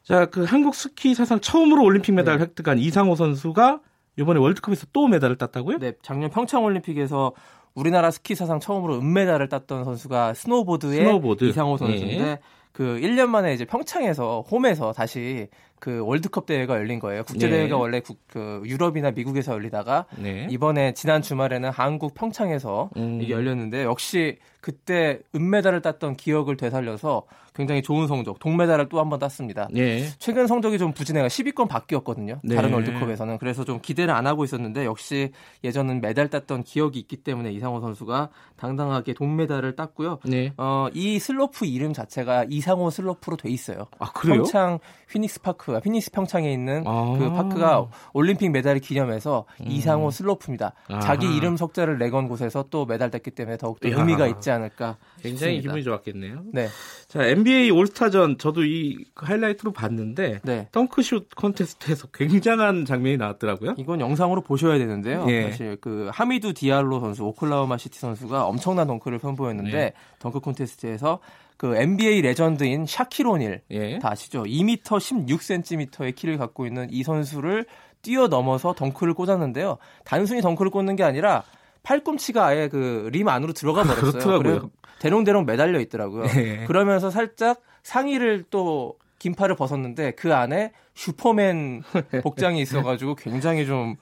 자, 그 한국 스키 사상 처음으로 올림픽 메달을 네. 획득한 이상호 선수가 이번에 월드컵에서 또 메달을 땄다고요? 네, 작년 평창 올림픽에서 우리나라 스키 사상 처음으로 은메달을 땄던 선수가 스노보드의 스노보드. 이상호 선수인데 예. 그 1년 만에 이제 평창에서 홈에서 다시 그 월드컵 대회가 열린 거예요. 국제 대회가 네. 원래 국, 그 유럽이나 미국에서 열리다가 네. 이번에 지난 주말에는 한국 평창에서 음. 이게 열렸는데 역시 그때 은메달을 땄던 기억을 되살려서 굉장히 좋은 성적, 동메달을 또 한 번 땄습니다. 네. 최근 성적이 좀 부진해가 10위권 밖이었거든요. 네. 다른 월드컵에서는 그래서 좀 기대를 안 하고 있었는데 역시 예전 은메달 땄던 기억이 있기 때문에 이상호 선수가 당당하게 동메달을 땄고요. 네. 어, 이 슬로프 이름 자체가 이상호 슬로프로 돼 있어요. 아, 그래요? 평창 휘닉스 파크 가 휘닉스 평창에 있는 아. 그 파크가 올림픽 메달을 기념해서 음. 이상호 슬로프입니다. 아하. 자기 이름 석자를 내건 곳에서 또 메달 땄기 때문에 더욱더 의미가 있지 않을까 굉장히 싶습니다. 기분이 좋았겠네요. 네. 자, NBA 올스타전 저도 이 하이라이트로 봤는데 네. 덩크슛 콘테스트에서 굉장한 장면이 나왔더라고요. 이건 영상으로 보셔야 되는데요. 예. 사실 그 하미두 디알로 선수 오클라호마 시티 선수가 엄청난 덩크를 선보였는데 네. 덩크 콘테스트에서 그 NBA 레전드인 샤킬 오닐 예. 다 아시죠? 2m 16cm의 키를 갖고 있는 이 선수를 뛰어넘어서 덩크를 꽂았는데요. 단순히 덩크를 꽂는 게 아니라 팔꿈치가 아예 그 림 안으로 들어가 버렸어요. 그렇더라고요. 대롱대롱 매달려 있더라고요. 네. 그러면서 살짝 상의를 또 긴팔을 벗었는데 그 안에 슈퍼맨 복장이 있어가지고 굉장히 좀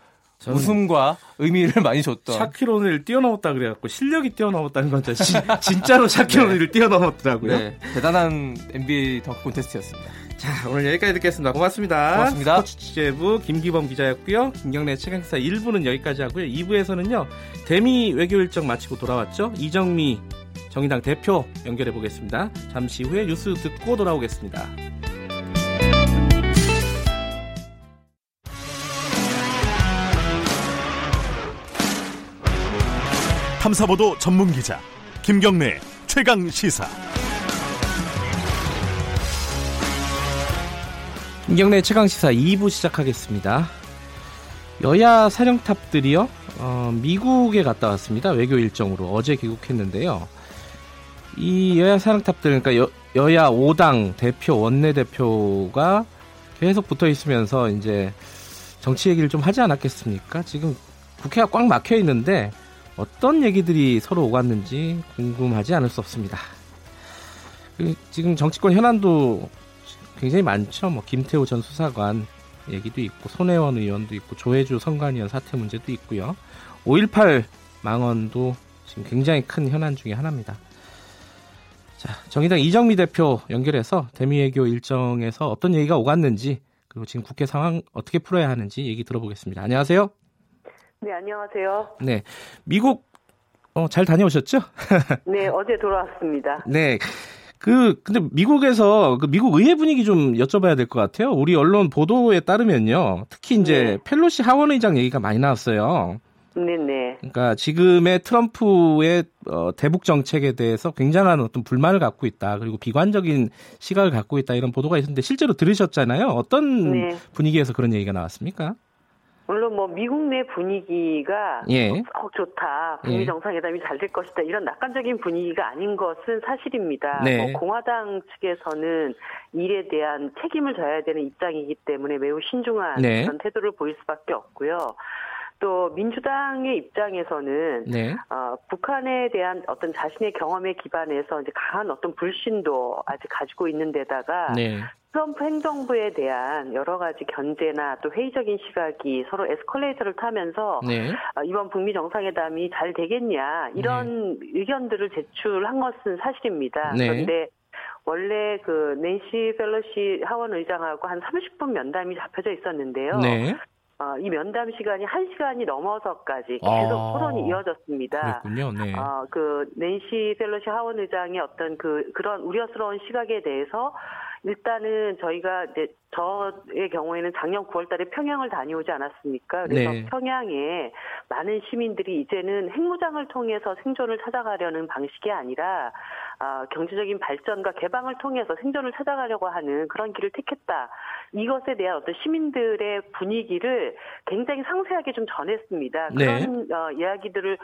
웃음과 의미를 많이 줬던. 샤키로니를 뛰어넘었다 그래갖고 실력이 뛰어넘었다는 건 진짜 진짜로 샤키로니를 네. 뛰어넘었더라고요. 네, 대단한 NBA 덩크 콘테스트였습니다. 자, 오늘 여기까지 듣겠습니다. 고맙습니다. 고맙습니다. 스포츠 취재부 김기범 기자였고요. 김경래 최강사 1부는 여기까지 하고요. 2부에서는요. 대미 외교 일정 마치고 돌아왔죠. 이정미 정의당 대표 연결해 보겠습니다. 잠시 후에 뉴스 듣고 돌아오겠습니다. 탐사보도 전문 기자 김경래 최강 시사. 김경래 최강 시사 2부 시작하겠습니다. 여야 사령탑들이요 어, 미국에 갔다 왔습니다. 외교 일정으로 어제 귀국했는데요. 이 여야 사령탑들 그러니까 여, 여야 5당 대표 원내 대표가 계속 붙어 있으면서 이제 정치 얘기를 좀 하지 않았겠습니까? 지금 국회가 꽉 막혀 있는데 어떤 얘기들이 서로 오갔는지 궁금하지 않을 수 없습니다. 그 지금 정치권 현안도 굉장히 많죠. 뭐 김태호 전 수사관 얘기도 있고 손혜원 의원도 있고 조혜주 선관위원 사퇴 문제도 있고요. 5.18 망언도 지금 굉장히 큰 현안 중의 하나입니다. 자, 정의당 이정미 대표 연결해서 대미외교 일정에서 어떤 얘기가 오갔는지 그리고 지금 국회 상황 어떻게 풀어야 하는지 얘기 들어보겠습니다. 안녕하세요. 네, 안녕하세요. 네, 미국 어, 잘 다녀오셨죠? 네, 어제 돌아왔습니다. 네. 그 근데 미국에서 그 미국 의회 분위기 좀 여쭤봐야 될 것 같아요. 우리 언론 보도에 따르면요, 특히 이제 네. 펠로시 하원 의장 얘기가 많이 나왔어요. 네네. 그러니까 지금의 트럼프의 어, 대북 정책에 대해서 굉장한 어떤 불만을 갖고 있다. 그리고 비관적인 시각을 갖고 있다. 이런 보도가 있었는데 실제로 들으셨잖아요. 어떤 네. 분위기에서 그런 얘기가 나왔습니까? 물론 뭐 미국 내 분위기가 예. 어, 좋다. 북미 예. 정상회담이 잘 될 것이다. 이런 낙관적인 분위기가 아닌 것은 사실입니다. 네. 뭐 공화당 측에서는 일에 대한 책임을 져야 되는 입장이기 때문에 매우 신중한 네. 그런 태도를 보일 수밖에 없고요. 또 민주당의 입장에서는 네. 어, 북한에 대한 어떤 자신의 경험에 기반해서 이제 강한 어떤 불신도 아직 가지고 있는 데다가 네. 트럼프 행정부에 대한 여러 가지 견제나 또 회의적인 시각이 서로 에스컬레이터를 타면서 네. 어, 이번 북미 정상회담이 잘 되겠냐 이런 네. 의견들을 제출한 것은 사실입니다. 네. 그런데 원래 그 낸시 펠로시 하원 의장하고 한 30분 면담이 잡혀져 있었는데요. 네. 어, 이 면담 시간이 1시간이 넘어서까지 계속 아, 토론이 이어졌습니다. 그렇군요. 네. 어, 그 낸시 펠로시 하원 의장의 어떤 그 그런 우려스러운 시각에 대해서 일단은 저희가 이제 저의 경우에는 작년 9월달에 평양을 다녀오지 않았습니까? 그래서 네. 평양에 많은 시민들이 이제는 핵무장을 통해서 생존을 찾아가려는 방식이 아니라 아, 경제적인 발전과 개방을 통해서 생존을 찾아가려고 하는 그런 길을 택했다. 이것에 대한 어떤 시민들의 분위기를 굉장히 상세하게 좀 전했습니다. 네. 그런 어, 이야기들을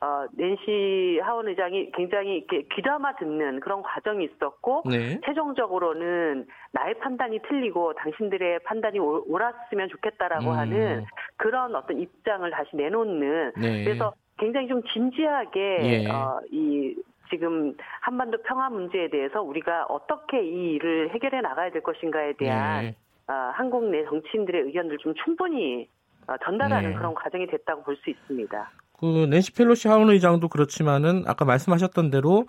어, 낸시 하원 의장이 굉장히 이렇게 귀담아 듣는 그런 과정이 있었고 네. 최종적으로는 나의 판단이 틀리고 당신들의 판단이 옳았으면 좋겠다라고 음. 하는 그런 어떤 입장을 다시 내놓는 네. 그래서 굉장히 좀 진지하게 예. 어, 이 지금 한반도 평화 문제에 대해서 우리가 어떻게 이 일을 해결해 나가야 될 것인가에 대한 네. 어, 한국 내 정치인들의 의견들 좀 충분히 어, 전달하는 네. 그런 과정이 됐다고 볼 수 있습니다. 그 낸시 펠로시 하원 의장도 그렇지만은 아까 말씀하셨던 대로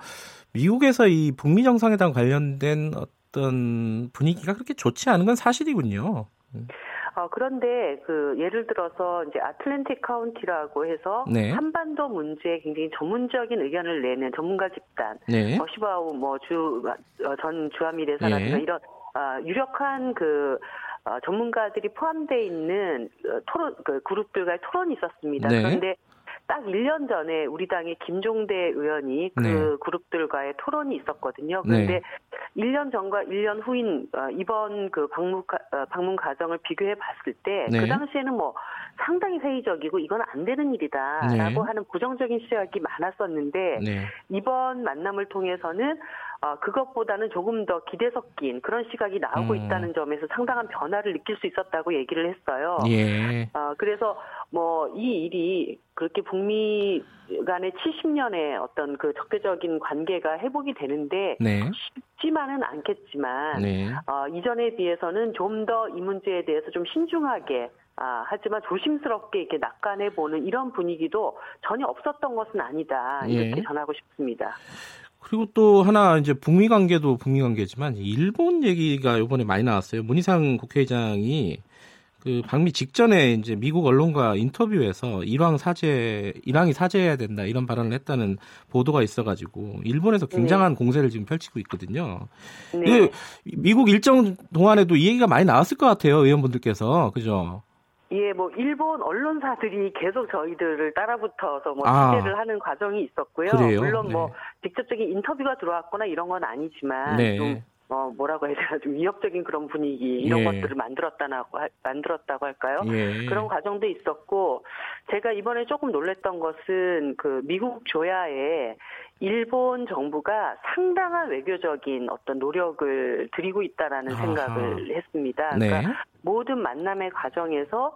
미국에서 이 북미 정상회담 관련된 어떤 분위기가 그렇게 좋지 않은 건 사실이군요. 어, 그런데 그 예를 들어서 이제 아틀랜틱 카운티라고 해서 네. 한반도 문제에 굉장히 전문적인 의견을 내는 전문가 집단, 네. 어시바우 뭐주전 주한미 대사라든가 네. 이런 어, 유력한 그 어, 전문가들이 포함되어 있는 어, 토론 그 그룹들과의 토론이 있었습니다. 네. 그런데 딱 1년 전에 우리 당의 김종대 의원이 그 네. 그룹들과의 토론이 있었거든요. 그런데 네. 1년 전과 1년 후인 어, 이번 그 방문 어, 방문 과정을 비교해 봤을 때그 네. 당시에는 뭐 상당히 회의적이고 이건 안 되는 일이다라고 네. 하는 부정적인 시각이 많았었는데 네. 이번 만남을 통해서는 어, 그것보다는 조금 더 기대 섞인 그런 시각이 나오고 음. 있다는 점에서 상당한 변화를 느낄 수 있었다고 얘기를 했어요. 예. 어, 그래서 뭐 이 일이 그렇게 북미 간의 70년의 어떤 그 적대적인 관계가 회복이 되는데 네. 쉽지만은 않겠지만 네. 어, 이전에 비해서는 좀 더 이 문제에 대해서 좀 신중하게 아, 하지만 조심스럽게 이렇게 낙관해 보는 이런 분위기도 전혀 없었던 것은 아니다. 이렇게 예. 전하고 싶습니다. 그리고 또 하나 이제 북미 관계도 북미 관계지만 일본 얘기가 이번에 많이 나왔어요. 문희상 국회의장이 그 방미 직전에 이제 미국 언론과 인터뷰에서 일왕 사죄, 일왕이 사죄해야 된다 이런 발언을 했다는 보도가 있어가지고 일본에서 굉장한 네. 공세를 지금 펼치고 있거든요. 네. 미국 일정 동안에도 이 얘기가 많이 나왔을 것 같아요 의원분들께서 그죠? 예, 뭐 일본 언론사들이 계속 저희들을 따라붙어서 뭐 아, 취재를 하는 과정이 있었고요. 그래요? 물론 뭐 네. 뭐 직접적인 인터뷰가 들어왔거나 이런 건 아니지만 네. 좀 어, 뭐라고 해야 되나 좀 위협적인 그런 분위기 이런 예. 것들을 만들었다고 만들었다고 할까요? 예. 그런 과정도 있었고 제가 이번에 조금 놀랬던 것은 그 미국 조야에 일본 정부가 상당한 외교적인 어떤 노력을 들이고 있다라는 아하. 생각을 했습니다. 네. 그러니까 모든 만남의 과정에서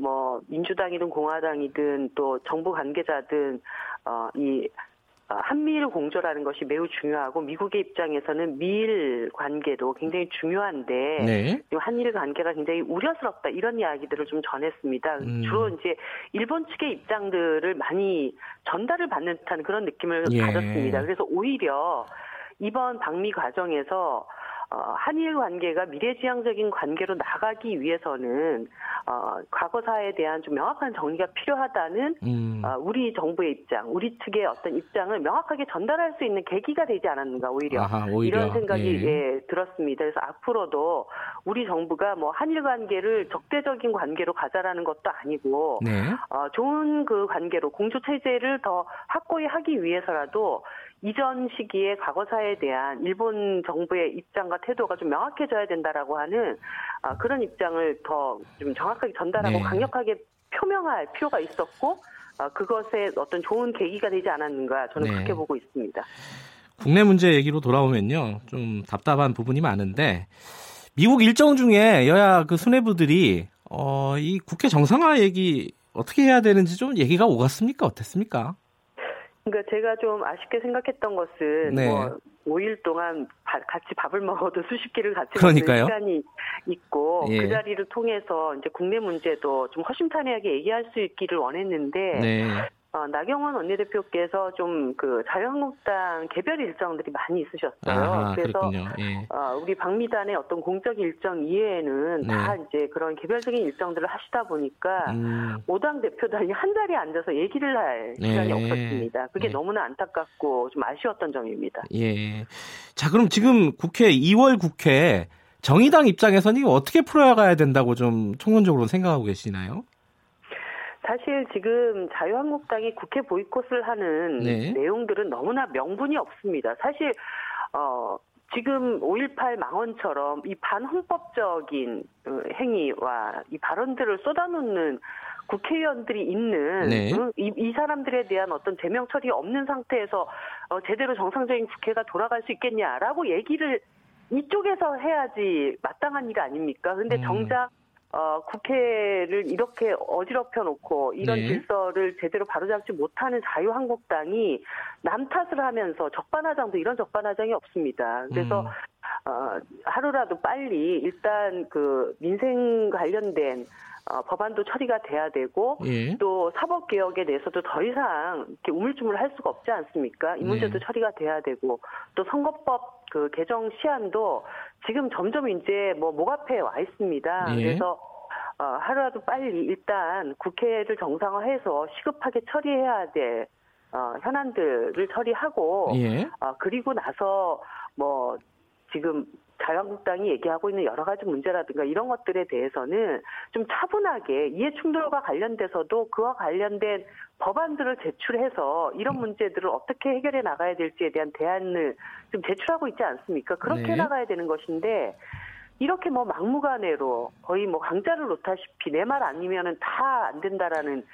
뭐 민주당이든 공화당이든 또 정부 관계자든 어이 어, 한미일 공조라는 것이 매우 중요하고 미국의 입장에서는 미일 관계도 굉장히 중요한데 네. 한일 관계가 굉장히 우려스럽다 이런 이야기들을 좀 전했습니다. 음. 주로 이제 일본 측의 입장들을 많이 전달을 받는 듯한 그런 느낌을 예. 받았습니다. 그래서 오히려 이번 방미 과정에서 어, 한일 관계가 미래지향적인 관계로 나가기 위해서는 어, 과거사에 대한 좀 명확한 정리가 필요하다는 음. 어, 우리 정부의 입장, 우리 측의 어떤 입장을 명확하게 전달할 수 있는 계기가 되지 않았는가 오히려, 아하, 오히려. 이런 생각이 예. 예, 들었습니다. 그래서 앞으로도 우리 정부가 뭐 한일 관계를 적대적인 관계로 가자라는 것도 아니고 네. 어, 좋은 그 관계로 공조 체제를 더 확고히 하기 위해서라도 이전 시기에 과거사에 대한 일본 정부의 입장과 태도가 좀 명확해져야 된다라고 하는 아, 그런 입장을 더 좀 정확하게 전달하고 네. 강력하게 표명할 필요가 있었고 아, 그것에 어떤 좋은 계기가 되지 않았는가 저는 네. 그렇게 보고 있습니다. 국내 문제 얘기로 돌아오면요 좀 답답한 부분이 많은데 미국 일정 중에 여야 그 수뇌부들이 어, 이 국회 정상화 얘기 어떻게 해야 되는지 좀 얘기가 오갔습니까? 어땠습니까? 그러니까 제가 좀 아쉽게 생각했던 것은 네. 뭐 5일 동안 바, 같이 밥을 먹어도 수십 끼를 같이 그러니까요. 먹는 시간이 있고 예. 그 자리를 통해서 이제 국내 문제도 좀 허심탄회하게 얘기할 수 있기를 원했는데 네. 어, 나경원 원내대표께서 좀 그 자유한국당 개별 일정들이 많이 있으셨어요. 아, 그래서 예. 어, 우리 방미단의 어떤 공적 일정 이외에는 네. 다 이제 그런 개별적인 일정들을 하시다 보니까 음. 오당 대표단이 한 자리에 앉아서 얘기를 할 네. 시간이 없었습니다. 그게 네. 너무나 안타깝고 좀 아쉬웠던 점입니다. 예. 자, 그럼 지금 국회 2월 국회 정의당 입장에서는 어떻게 풀어가야 된다고 좀 총론적으로 생각하고 계시나요? 사실 지금 자유한국당이 국회 보이콧을 하는 네. 내용들은 너무나 명분이 없습니다. 사실 어 지금 5.18 망언처럼 이 반헌법적인 어, 행위와 이 발언들을 쏟아놓는 국회의원들이 있는 네. 이, 이, 사람들에 대한 어떤 제명 처리 없는 상태에서 어, 제대로 정상적인 국회가 돌아갈 수 있겠냐라고 얘기를 이쪽에서 해야지 마땅한 일 아닙니까? 근데 음. 정작 어, 국회를 이렇게 어지럽혀 놓고 이런 네. 질서를 제대로 바로잡지 못하는 자유한국당이 남 탓을 하면서 적반하장도 이런 적반하장이 없습니다. 그래서 음. 어, 하루라도 빨리 일단 그 민생 관련된 어, 법안도 처리가 돼야 되고 예. 또 사법 개혁에 대해서도 더 이상 이렇게 우물쭈물 할 수가 없지 않습니까? 이 문제도 네. 처리가 돼야 되고 또 선거법 그 개정 시한도 지금 점점 이제 뭐 목 앞에 와 있습니다. 예. 그래서 어, 하루라도 빨리 일단 국회를 정상화해서 시급하게 처리해야 될 어, 현안들을 처리하고 예. 어, 그리고 나서 뭐 지금 자유한국당이 얘기하고 있는 여러 가지 문제라든가 이런 것들에 대해서는 좀 차분하게 이해 충돌과 관련돼서도 그와 관련된 법안들을 제출해서 이런 음. 문제들을 어떻게 해결해 나가야 될지에 대한 대안을 좀 제출하고 있지 않습니까? 그렇게 네. 나가야 되는 것인데 이렇게 뭐 막무가내로 거의 뭐 강자를 놓다시피 내 말 아니면은 다 안 된다라는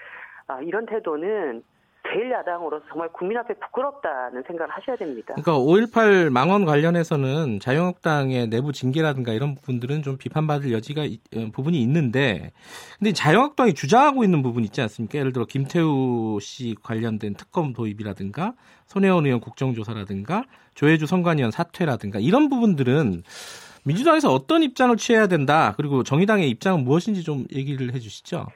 아, 이런 태도는 제일 야당으로서 정말 국민 앞에 부끄럽다는 생각을 하셔야 됩니다. 그러니까 5.18 망원 관련해서는 자유한국당의 내부 징계라든가 이런 부분들은 좀 비판받을 여지가 어, 부분이 있는데 근데 자유한국당이 주장하고 있는 부분 있지 않습니까? 예를 들어 김태우 씨 관련된 특검 도입이라든가 손혜원 의원 국정조사라든가 조혜주 선관위원 사퇴라든가 이런 부분들은 민주당에서 어떤 입장을 취해야 된다. 그리고 정의당의 입장은 무엇인지 좀 얘기를 해 주시죠.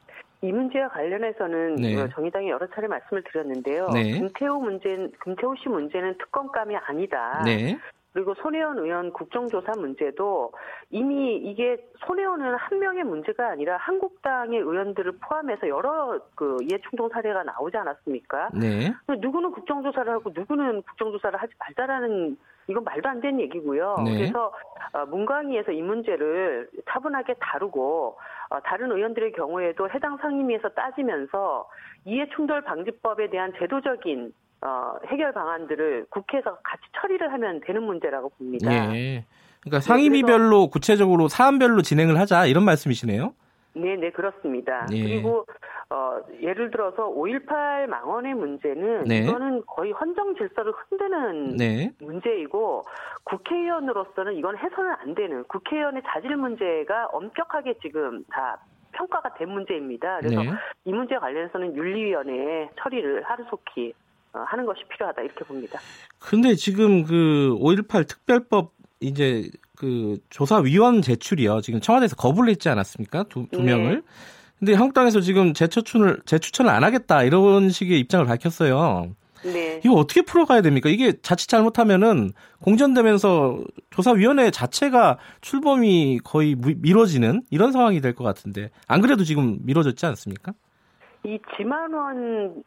이 문제와 관련해서는 네. 어, 정의당이 여러 차례 말씀을 드렸는데요. 네. 금태호 문제, 금태호 씨 문제는 특검감이 아니다. 네. 그리고 손혜원 의원 국정조사 문제도 이미 이게 손혜원은 한 명의 문제가 아니라 한국당의 의원들을 포함해서 여러 그 이해충돌 사례가 나오지 않았습니까? 네. 누구는 국정조사를 하고 누구는 국정조사를 하지 말자라는 이건 말도 안 되는 얘기고요. 네. 그래서 어, 문광위에서 이 문제를 차분하게 다루고 어, 다른 의원들의 경우에도 해당 상임위에서 따지면서 이해충돌 방지법에 대한 제도적인 어, 해결 방안들을 국회에서 같이 처리를 하면 되는 문제라고 봅니다. 예. 그러니까 상임위별로 네, 구체적으로 사안별로 진행을 하자 이런 말씀이시네요. 네, 네 그렇습니다. 예. 그리고 어, 예를 들어서 5.18 망언의 문제는 네. 이거는 거의 헌정 질서를 흔드는 네. 문제이고 국회의원으로서는 이건 해서는 안 되는 국회의원의 자질 문제가 엄격하게 지금 다 평가가 된 문제입니다. 그래서 네. 이 문제 관련해서는 윤리위원회에 처리를 하루속히 어, 하는 것이 필요하다 이렇게 봅니다. 근데 지금 그 5.18 특별법 이제 그 조사위원 제출이요. 지금 청와대에서 거부를 했지 않았습니까? 두, 두 네. 명을. 근데 한국당에서 지금 재추천을 재추천을 안 하겠다 이런 식의 입장을 밝혔어요. 네. 이거 어떻게 풀어가야 됩니까? 이게 자칫 잘못하면은 공전되면서 조사위원회 자체가 출범이 거의 미뤄지는 이런 상황이 될 것 같은데 안 그래도 지금 미뤄졌지 않습니까? 이 지만원 이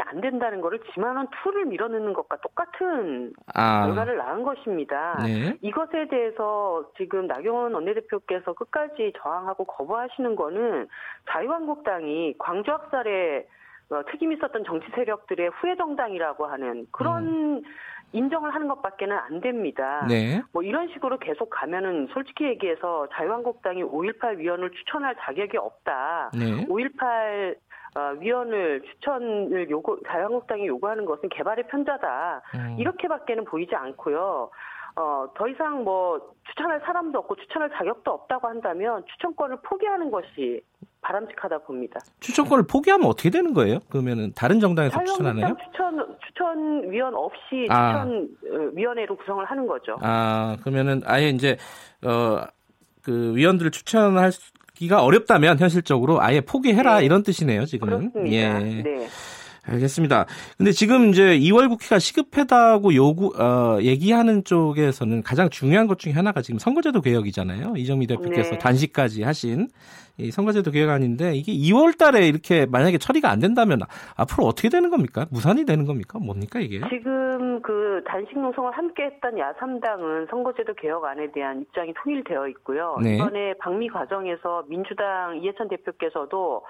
안 된다는 거를 지만원 2를 밀어넣는 것과 똑같은 아. 결과를 낳은 것입니다. 네. 이것에 대해서 지금 나경원 원내대표께서 끝까지 저항하고 거부하시는 거는 자유한국당이 광주 학살에 어, 특임 있었던 정치 세력들의 후예 정당이라고 하는 그런 음. 인정을 하는 것밖에는 안 됩니다. 네. 뭐 이런 식으로 계속 가면은 솔직히 얘기해서 자유한국당이 5.18 위원을 추천할 자격이 없다. 네. 5.18 어, 위원을 추천을 요구 자유한국당이 요구하는 것은 개발의 편자다. 음. 이렇게밖에는 보이지 않고요. 어, 더 이상 뭐 추천할 사람도 없고 추천할 자격도 없다고 한다면 추천권을 포기하는 것이 바람직하다 봅니다. 추천권을 포기하면 어떻게 되는 거예요? 그러면은 다른 정당에서 추천하나요? 추천 추천 위원 없이 아. 추천 어, 위원회로 구성을 하는 거죠. 아 그러면은 아예 이제 어 그 위원들을 추천할 기가 어렵다면 현실적으로 아예 포기해라 네. 이런 뜻이네요, 지금은. 그렇습니다. 예. 네. 알겠습니다. 근데 지금 이제 2월 국회가 시급하다고 요구 어, 얘기하는 쪽에서는 가장 중요한 것 중에 하나가 지금 선거제도 개혁이잖아요. 이정미 대표께서 네. 단식까지 하신 이 선거제도 개혁안인데 이게 2월 달에 이렇게 만약에 처리가 안 된다면 앞으로 어떻게 되는 겁니까? 무산이 되는 겁니까? 뭡니까 이게? 지금 그 단식 농성을 함께 했던 야3당은 선거제도 개혁안에 대한 입장이 통일되어 있고요. 네. 이번에 방미 과정에서 민주당 이해찬 대표께서도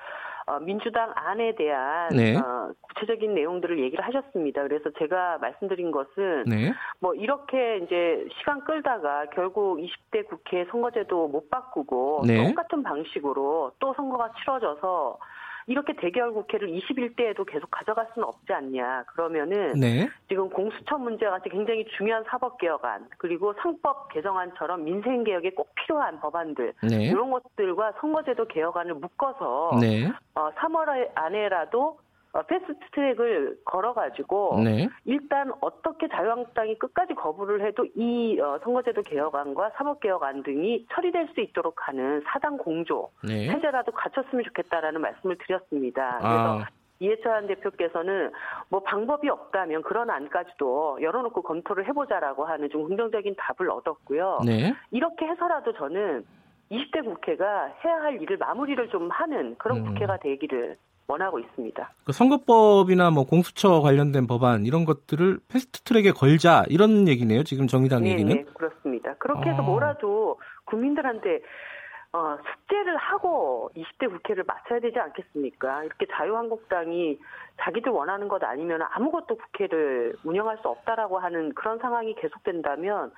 어, 민주당 안에 대한 네. 어, 구체적인 내용들을 얘기를 하셨습니다. 그래서 제가 말씀드린 것은 네. 뭐 이렇게 이제 시간 끌다가 결국 20대 국회 선거제도 못 바꾸고 네. 똑같은 방식으로 또 선거가 치러져서 이렇게 대결 국회를 21대에도 계속 가져갈 수는 없지 않냐. 그러면은 네. 지금 공수처 문제와 같이 굉장히 중요한 사법 개혁안 그리고 상법 개정안처럼 민생 개혁에 꼭 필요한 법안들 네. 이런 것들과 선거제도 개혁안을 묶어서 네. 어, 3월 안에라도 어, 패스트 트랙을 걸어가지고 네. 일단 어떻게 자유한국당이 끝까지 거부를 해도 이 어, 선거제도 개혁안과 사법개혁안 등이 처리될 수 있도록 하는 사당 공조 네. 체제라도 갖췄으면 좋겠다라는 말씀을 드렸습니다. 아. 그래서 이해찬 대표께서는 뭐 방법이 없다면 그런 안까지도 열어놓고 검토를 해보자라고 하는 좀 긍정적인 답을 얻었고요. 네. 이렇게 해서라도 저는 20대 국회가 해야 할 일을 마무리를 좀 하는 그런 음. 국회가 되기를 원하고 있습니다. 그 선거법이나 뭐 공수처 관련된 법안 이런 것들을 패스트트랙에 걸자 이런 얘기네요. 지금 정의당 네, 얘기는. 네, 그렇습니다. 그렇게 해서 아. 뭐라도 국민들한테 어, 숙제를 하고 20대 국회를 마쳐야 되지 않겠습니까? 이렇게 자유한국당이 자기들 원하는 것 아니면 아무것도 국회를 운영할 수 없다라고 하는 그런 상황이 계속된다면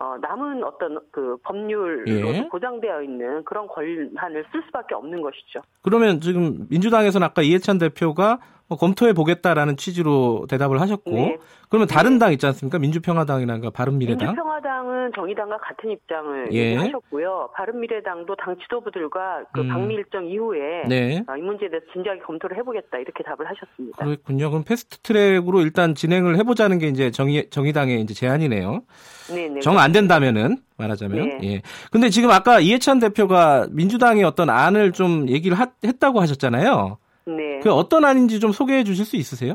어, 남은 어떤 그 법률로 예. 보장되어 있는 그런 권한을 쓸 수밖에 없는 것이죠. 그러면 지금 민주당에서는 아까 이해찬 대표가 뭐 검토해 보겠다라는 취지로 대답을 하셨고 네. 그러면 다른 네. 당 있지 않습니까? 민주평화당이나 바른미래당. 민주평화당은 정의당과 같은 입장을 예. 하셨고요. 바른미래당도 당 지도부들과 그 음. 방미 일정 이후에 네. 어, 이 문제에 대해서 진지하게 검토를 해보겠다 이렇게 답을 하셨습니다. 그렇군요. 그럼 패스트트랙으로 일단 진행을 해보자는 게 이제 정의 정의당의 이제 제안이네요. 네네. 정 안 된다면은 말하자면. 네. 예. 근데 지금 아까 이해찬 대표가 민주당의 어떤 안을 좀 얘기를 하, 했다고 하셨잖아요. 네. 그 어떤 안인지 좀 소개해 주실 수 있으세요?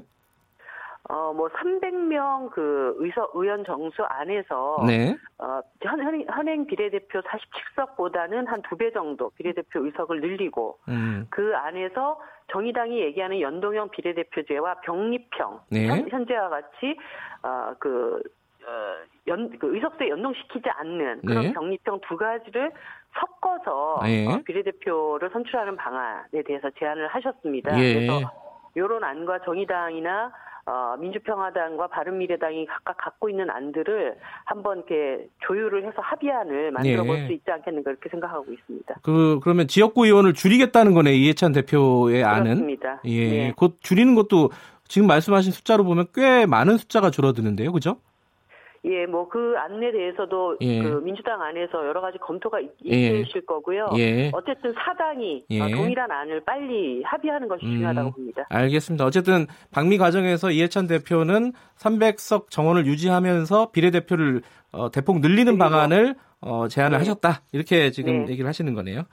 어, 뭐, 300명 그 의서, 의원 정수 안에서, 네. 어, 현, 현, 현행 비례대표 47석보다는 한 두 배 정도 비례대표 의석을 늘리고, 음. 그 안에서 정의당이 얘기하는 연동형 비례대표제와 병립형, 네. 현, 현재와 같이, 어, 그, 어, 연, 그 의석수에 연동시키지 않는 그런 네. 병립형 두 가지를 섞어서 네. 어, 비례대표를 선출하는 방안에 대해서 제안을 하셨습니다. 예. 그래서 이런 안과 정의당이나 어, 민주평화당과 바른미래당이 각각 갖고 있는 안들을 한번 이렇게 조율을 해서 합의안을 만들어 볼수 예. 있지 않겠는가 이렇게 생각하고 있습니다. 그 그러면 지역구 의원을 줄이겠다는 거네 이해찬 대표의 안은. 그렇습니다. 예, 네. 곧 줄이는 것도 지금 말씀하신 숫자로 보면 꽤 많은 숫자가 줄어드는데요, 그죠? 예, 뭐 그 안에 대해서도 예. 그 민주당 안에서 여러 가지 검토가 예. 있으실 예. 거고요. 예. 어쨌든 사당이 예. 어, 동일한 안을 빨리 합의하는 것이 음, 중요하다고 봅니다. 알겠습니다. 어쨌든 방미 과정에서 이해찬 대표는 300석 정원을 유지하면서 비례대표를 어, 대폭 늘리는 방안을 어, 제안을 네. 하셨다. 이렇게 지금 네. 얘기를 하시는 거네요.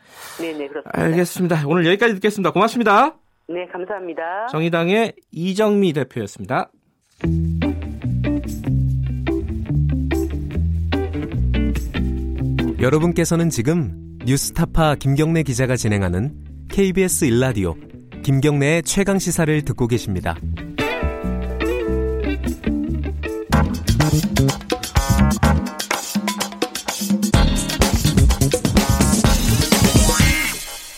네, 네, 그렇습니다. 알겠습니다. 오늘 여기까지 듣겠습니다. 고맙습니다. 네, 감사합니다. 정의당의 이정미 대표였습니다. 여러분께서는 지금 뉴스타파 김경래 기자가 진행하는 KBS 일라디오 김경래의 최강 시사를 듣고 계십니다.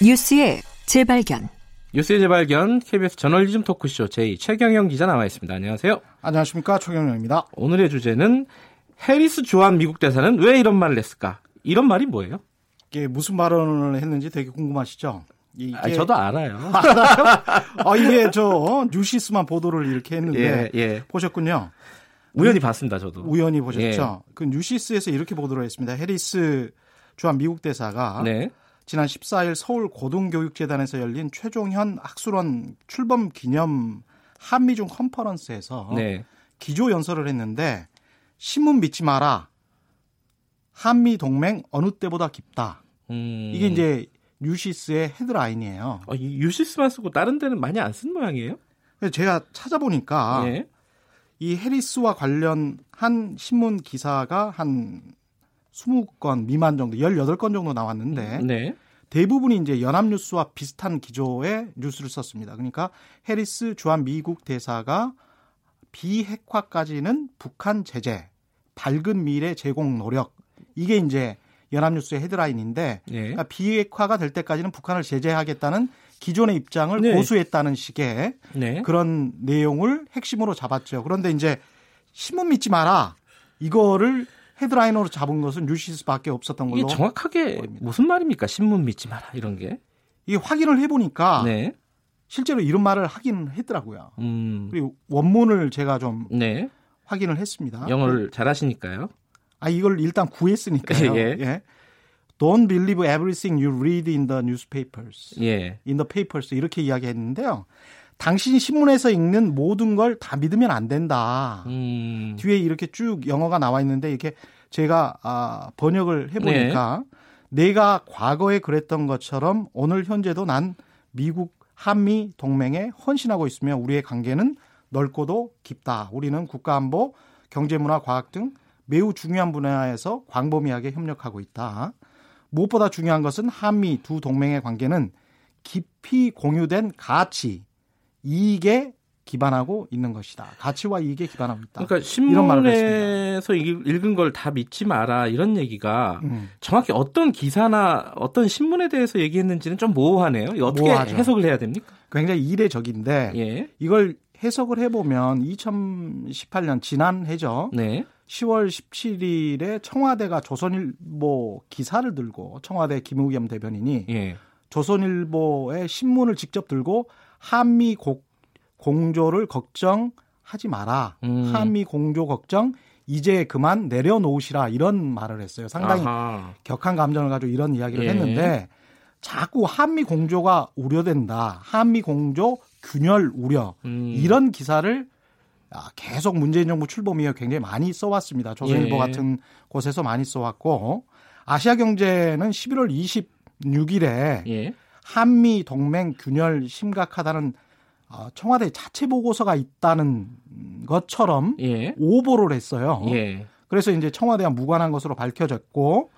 뉴스의 재발견. 뉴스의 재발견 KBS 저널리즘 토크쇼 J의 최경영 기자 나와 있습니다. 안녕하세요. 안녕하십니까 최경영입니다. 오늘의 주제는 해리스 주한 미국 대사는 왜 이런 말을 했을까? 이런 말이 뭐예요? 이게 무슨 발언을 했는지 되게 궁금하시죠? 이게 아 저도 알아요. 알아요? 아, 이게 저 뉴시스만 보도를 이렇게 했는데 예, 예. 보셨군요. 우연히 봤습니다, 저도. 우연히 보셨죠. 예. 그 뉴시스에서 이렇게 보도를 했습니다. 해리스 주한 미국 대사가 네. 지난 14일 서울 고등교육재단에서 열린 최종현 학술원 출범 기념 한미중 컨퍼런스에서 네. 기조 연설을 했는데 신문 믿지 마라. 한미 동맹 어느 때보다 깊다. 음. 이게 이제 뉴시스의 헤드라인이에요. 어, 뉴시스만 쓰고 다른 데는 많이 안 쓴 모양이에요? 제가 찾아보니까 네. 이 해리스와 관련한 신문 기사가 한 20건 미만 정도, 18건 정도 나왔는데 네. 대부분이 이제 연합뉴스와 비슷한 기조의 뉴스를 썼습니다. 그러니까 해리스 주한 미국 대사가 비핵화까지는 북한 제재, 밝은 미래 제공 노력 이게 이제 연합뉴스의 헤드라인인데 네. 그러니까 비핵화가 될 때까지는 북한을 제재하겠다는 기존의 입장을 네. 고수했다는 식의 네. 그런 내용을 핵심으로 잡았죠. 그런데 이제 신문 믿지 마라 이거를 헤드라인으로 잡은 것은 뉴시스밖에 없었던 걸로. 이게 정확하게 보입니다. 무슨 말입니까? 신문 믿지 마라 이런 게. 이게 확인을 해보니까 네. 실제로 이런 말을 하긴 했더라고요. 음. 그리고 원문을 제가 좀 네. 확인을 했습니다. 영어를 잘하시니까요. 아 이걸 일단 구했으니까요. 예. 예. Don't believe everything you read in the newspapers. 예. In the papers 이렇게 이야기했는데요. 당신 신문에서 읽는 모든 걸 다 믿으면 안 된다. 음. 뒤에 이렇게 쭉 영어가 나와 있는데 이렇게 제가 아, 번역을 해보니까 네. 내가 과거에 그랬던 것처럼 오늘 현재도 난 미국 한미 동맹에 헌신하고 있으며 우리의 관계는 넓고도 깊다. 우리는 국가안보, 경제문화, 과학 등 매우 중요한 분야에서 광범위하게 협력하고 있다. 무엇보다 중요한 것은 한미 두 동맹의 관계는 깊이 공유된 가치, 이익에 기반하고 있는 것이다. 가치와 이익에 기반하고 있다. 그러니까 신문에서 읽은 걸 다 믿지 마라 이런 얘기가 음. 정확히 어떤 기사나 어떤 신문에 대해서 얘기했는지는 좀 모호하네요. 어떻게 모호하죠. 해석을 해야 됩니까? 굉장히 이례적인데 예. 이걸 해석을 해보면 2018년 지난 해죠. 네. 10월 17일에 청와대가 조선일보 기사를 들고 청와대 김우겸 대변인이 예. 조선일보의 신문을 직접 들고 한미 고, 공조를 걱정하지 마라. 음. 한미 공조 걱정 이제 그만 내려놓으시라 이런 말을 했어요. 상당히 아하. 격한 감정을 가지고 이런 이야기를 예. 했는데 자꾸 한미 공조가 우려된다. 한미 공조 균열 우려 음. 이런 기사를 아, 계속 문재인 정부 출범 이후에 굉장히 많이 써왔습니다. 조선일보 예. 같은 곳에서 많이 써왔고 아시아경제는 11월 26일에 예. 한미 동맹 균열 심각하다는 어, 청와대 자체 보고서가 있다는 것처럼 예. 오보를 했어요. 예. 그래서 이제 청와대와 무관한 것으로 밝혀졌고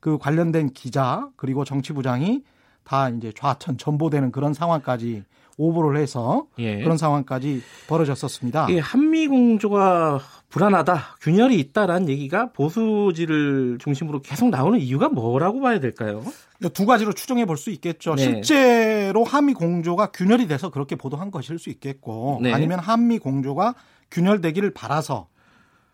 그 관련된 기자 그리고 정치부장이 다 이제 좌천 전보되는 그런 상황까지 오보를 해서 예. 그런 상황까지 벌어졌었습니다. 예, 한미 공조가 불안하다, 균열이 있다라는 얘기가 보수지를 중심으로 계속 나오는 이유가 뭐라고 봐야 될까요? 두 가지로 추정해 볼 수 있겠죠. 네. 실제로 한미 공조가 균열이 돼서 그렇게 보도한 것일 수 있겠고, 네. 아니면 한미 공조가 균열되기를 바라서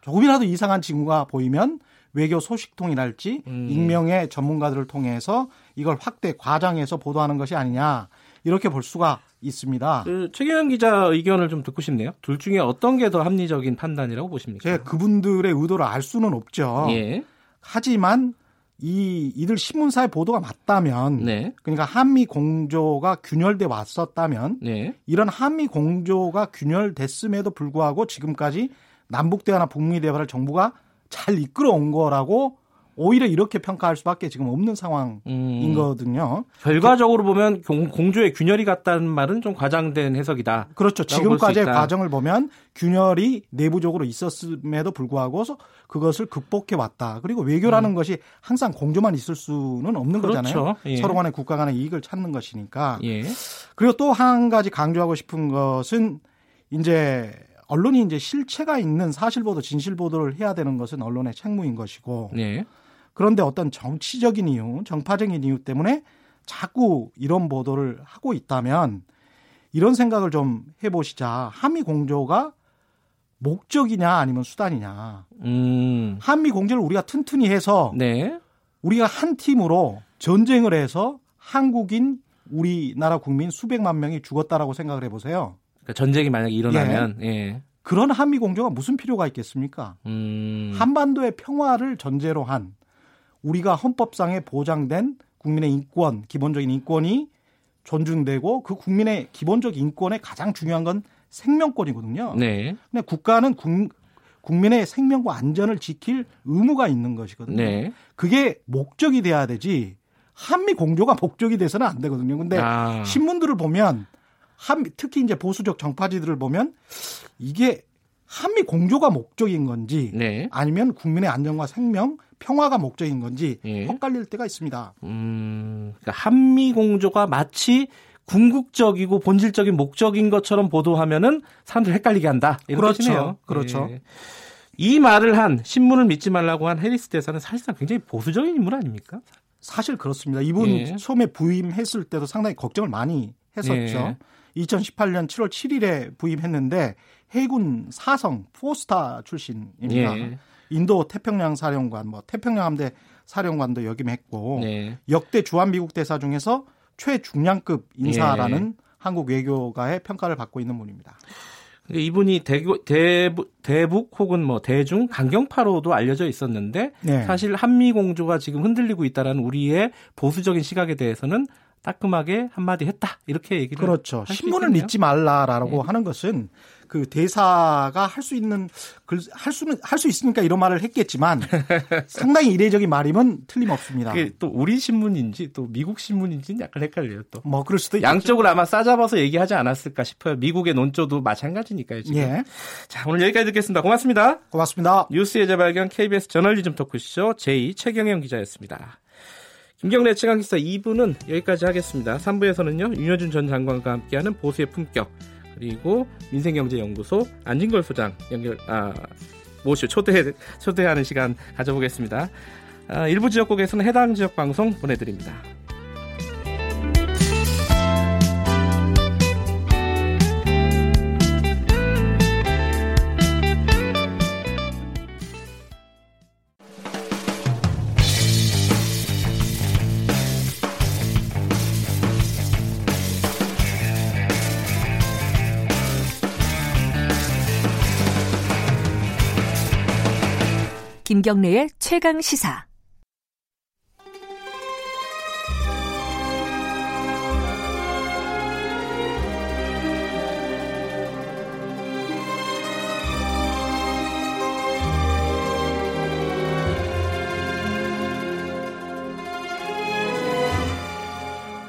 조금이라도 이상한 징후가 보이면 외교 소식통이랄지 음. 익명의 전문가들을 통해서 이걸 확대 과장해서 보도하는 것이 아니냐 이렇게 볼 수가 있습니다. 그 최경영 기자 의견을 좀 듣고 싶네요. 둘 중에 어떤 게 더 합리적인 판단이라고 보십니까? 제가 그분들의 의도를 알 수는 없죠. 예. 하지만 이 이들 신문사의 보도가 맞다면 네. 그러니까 한미 공조가 균열돼 왔었다면 네. 이런 한미 공조가 균열됐음에도 불구하고 지금까지 남북 대화나 북미 대화를 정부가 잘 이끌어온 거라고 오히려 이렇게 평가할 수밖에 지금 없는 상황이거든요. 음. 결과적으로 보면 공 조의 균열이 같다는 말은 좀 과장된 해석이다. 그렇죠. 지금까지의 과정을 보면 균열이 내부적으로 있었음에도 불구하고 그것을 극복해 왔다. 그리고 외교라는 음. 것이 항상 공조만 있을 수는 없는 그렇죠. 거잖아요. 예. 서로 간의 국가 간의 이익을 찾는 것이니까. 예. 그리고 또 한 가지 강조하고 싶은 것은 이제 언론이 이제 실체가 있는 사실 보도, 진실 보도를 해야 되는 것은 언론의 책무인 것이고. 네. 그런데 어떤 정치적인 이유, 정파적인 이유 때문에 자꾸 이런 보도를 하고 있다면 이런 생각을 좀 해보시자. 한미 공조가 목적이냐 아니면 수단이냐. 음. 한미 공조를 우리가 튼튼히 해서 네. 우리가 한 팀으로 전쟁을 해서 한국인 우리나라 국민 수백만 명이 죽었다라고 생각을 해보세요. 그러니까 전쟁이 만약에 일어나면 예. 예. 그런 한미 공조가 무슨 필요가 있겠습니까? 음. 한반도의 평화를 전제로 한 우리가 헌법상에 보장된 국민의 인권, 기본적인 인권이 존중되고 그 국민의 기본적 인권의 가장 중요한 건 생명권이거든요. 네. 근데 국가는 국, 국민의 생명과 안전을 지킬 의무가 있는 것이거든요. 네. 그게 목적이 돼야 되지 한미 공조가 목적이 돼서는 안 되거든요. 근데 아. 신문들을 보면 한 특히 이제 보수적 정파지들을 보면 이게 한미 공조가 목적인 건지 네. 아니면 국민의 안전과 생명 평화가 목적인 건지 예. 헷갈릴 때가 있습니다. 음, 그러니까 한미 공조가 마치 궁극적이고 본질적인 목적인 것처럼 보도하면은 사람들 헷갈리게 한다. 이런 그렇죠. 뜻이네요. 그렇죠. 예. 이 말을 한 신문을 믿지 말라고 한 해리스 대사는 사실상 굉장히 보수적인 인물 아닙니까? 사실 그렇습니다. 이분 예. 처음에 부임했을 때도 상당히 걱정을 많이 했었죠. 2018년 7월 7일에 부임했는데 해군 사성 포스타 출신입니다. 예. 인도 태평양 사령관, 뭐 태평양 함대 사령관도 역임했고 네. 역대 주한 미국 대사 중에서 최중량급 인사라는 예. 한국 외교가의 평가를 받고 있는 분입니다. 이분이 대구, 대북, 대북 혹은 뭐 대중 강경파로도 알려져 있었는데 네. 사실 한미 공조가 지금 흔들리고 있다라는 우리의 보수적인 시각에 대해서는 따끔하게 한마디 했다 이렇게 얘기를 그렇죠. 신문을 믿지 말라라고 네. 하는 것은 그 대사가 할 수 있는 할 수는 할 수 있으니까 이런 말을 했겠지만 상당히 이례적인 말이면 틀림없습니다. 또 우리 신문인지 또 미국 신문인지는 약간 헷갈려요 또. 뭐 그럴 수도. 양쪽을 아마 싸잡아서 얘기하지 않았을까 싶어요. 미국의 논조도 마찬가지니까요. 지금. 예. 자 오늘 여기까지 듣겠습니다. 고맙습니다. 고맙습니다. 뉴스의 재발견 KBS 저널리즘 토크쇼 제2 최경영 기자였습니다. 김경래 최강기사 2부는 여기까지 하겠습니다. 3부에서는요 윤여준 전 장관과 함께하는 보수의 품격 그리고 민생경제연구소 안진걸 소장 연결 아 모시 초대 초대하는 시간 가져보겠습니다. 아, 일부 지역국에서는 해당 지역 방송 보내드립니다. 김경래의 최강 시사.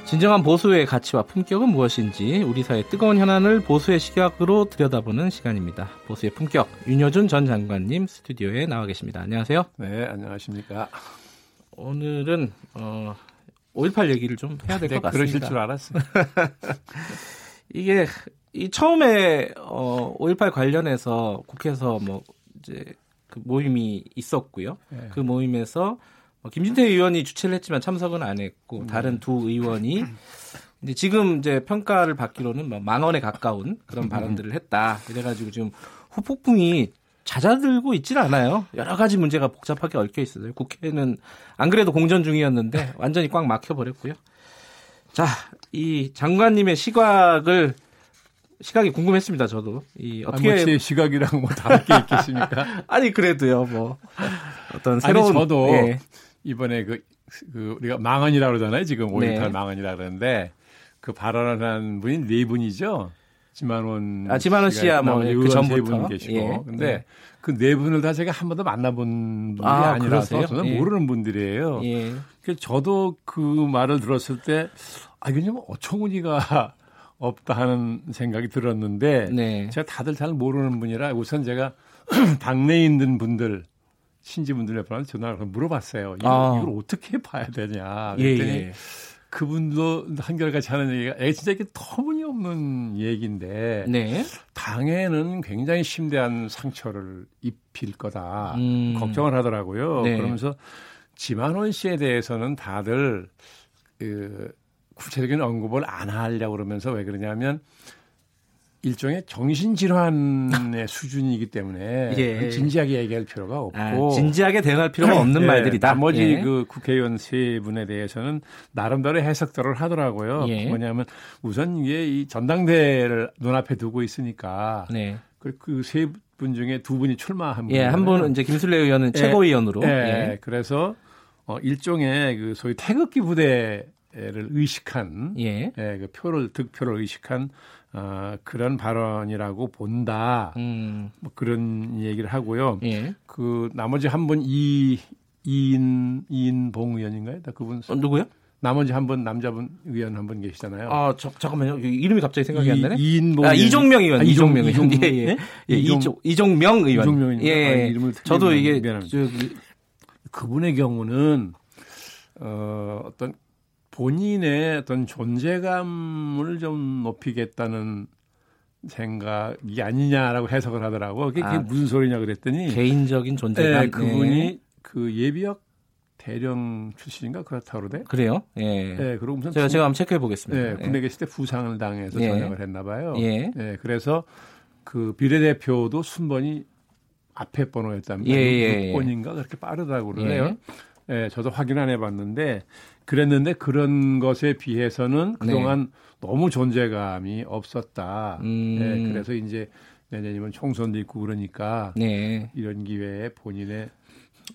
진정한 보수의 가치와 품격은 무엇인지 우리 사회 뜨거운 현안을 보수의 시각으로 들여다보는 시간입니다. 보수의 품격 윤여준 전 장관님 스튜디오에 나와 계십니다. 안녕하세요. 네, 안녕하십니까. 오늘은 어, 5.18 얘기를 좀 해야 될것 네, 같습니다. 그러실 줄 알았어요. 이게 이 처음에 어, 5.18 관련해서 국회에서 뭐 이제 그 모임이 있었고요. 네. 그 모임에서 어, 김진태 의원이 주최를 했지만 참석은 안 했고 네. 다른 두 의원이 이제 지금 이제 평가를 받기로는 뭐만 원에 가까운 그런 음. 발언들을 했다. 이래가지고 지금 후폭풍이 잦아들고 있질 않아요. 여러 가지 문제가 복잡하게 얽혀 있어요. 국회는 안 그래도 공전 중이었는데 완전히 꽉 막혀 버렸고요. 자, 이 장관님의 시각을 시각이 궁금했습니다. 저도 이 어떻게 아니, 뭐 시각이랑 뭐 다를 게 있겠습니까? 아니 그래도요. 뭐 어떤 새로운 아니, 저도 예. 이번에 그, 그 우리가 망언이라고 그러잖아요. 지금 5.18 네. 망언이라고 그러는데 그 발언을 한 분이 네 분이죠. 지만원 아, 지만원 씨야 뭐그 전부터 계시고. 예. 근데 네. 그네 분을 다 제가 한 번도 만나본 분이 아, 니라서 저는 예. 모르는 분들이에요. 예. 그래서 저도 그 말을 들었을 때 아, 이게 좀 어처구니가 없다 하는 생각이 들었는데 네. 제가 다들 잘 모르는 분이라 우선 제가 당내에 있는 분들 신지분들 몇 전화를 물어봤어요. 이걸, 아. 이걸 어떻게 봐야 되냐. 예, 그랬더니 예, 예. 그분도 한결같이 하는 얘기가 애 진짜 이게 터무니없는 얘기인데 네. 당에는 굉장히 심대한 상처를 입힐 거다 음. 걱정을 하더라고요. 네. 그러면서 지만원 씨에 대해서는 다들 그 구체적인 언급을 안 하려고 그러면서 왜 그러냐면 일종의 정신질환의 수준이기 때문에 예. 진지하게 얘기할 필요가 없고 아, 진지하게 대응할 필요가 네. 없는 예. 말들이다. 나머지 예. 그 국회의원 세 분에 대해서는 나름대로 해석들을 하더라고요. 예. 뭐냐면 우선 이게 이 전당대회를 눈앞에 두고 있으니까 네. 그세 그분 중에 두 분이 출마한 분. 예, 한 분은 이제 김술래 의원은 예. 최고위원으로. 예. 예. 그래서 어 일종의 그 소위 태극기 부대를 의식한 예. 예, 그 표를 득표를 의식한 어, 그런 발언이라고 본다. 음. 뭐 그런 얘기를 하고요. 예. 그 나머지 한 분 이 이인 이인봉 의원인가요? 다 그분 어, 누구요? 나머지 한 분 남자분 의원 한 분 계시잖아요. 아, 저, 잠깐만요. 이름이 갑자기 생각이 안 나네. 이인봉 아, 이종명 의원. 아, 이종, 명 의원. 예, 예. 네? 예, 이종, 이종명 의원. 이종명 의원. 예. 아, 이름을 저도 이게 저기 그분의 경우는 어, 어떤 본인의 어떤 존재감을 좀 높이겠다는 생각이 아니냐라고 해석을 하더라고. 그게, 아, 무슨 소리냐 그랬더니 개인적인 존재감. 네, 그분이 네. 그 예비역 대령 출신인가 그렇다고 그러대. 그래요? 예. 네, 그리고 무슨 제가 부, 제가 한번 체크해 보겠습니다. 네, 군대 예. 계실 때 부상을 당해서 예. 전역을 했나 봐요. 예. 네, 그래서 그 비례대표도 순번이 앞에 번호였다면 예, 예, 6번인가 그렇게 빠르다고 그러네요. 예. 예, 저도 확인 안 해봤는데 그랬는데 그런 것에 비해서는 그동안 네. 너무 존재감이 없었다. 음. 네, 그래서 이제 내년이면 총선도 있고 그러니까 네. 이런 기회에 본인의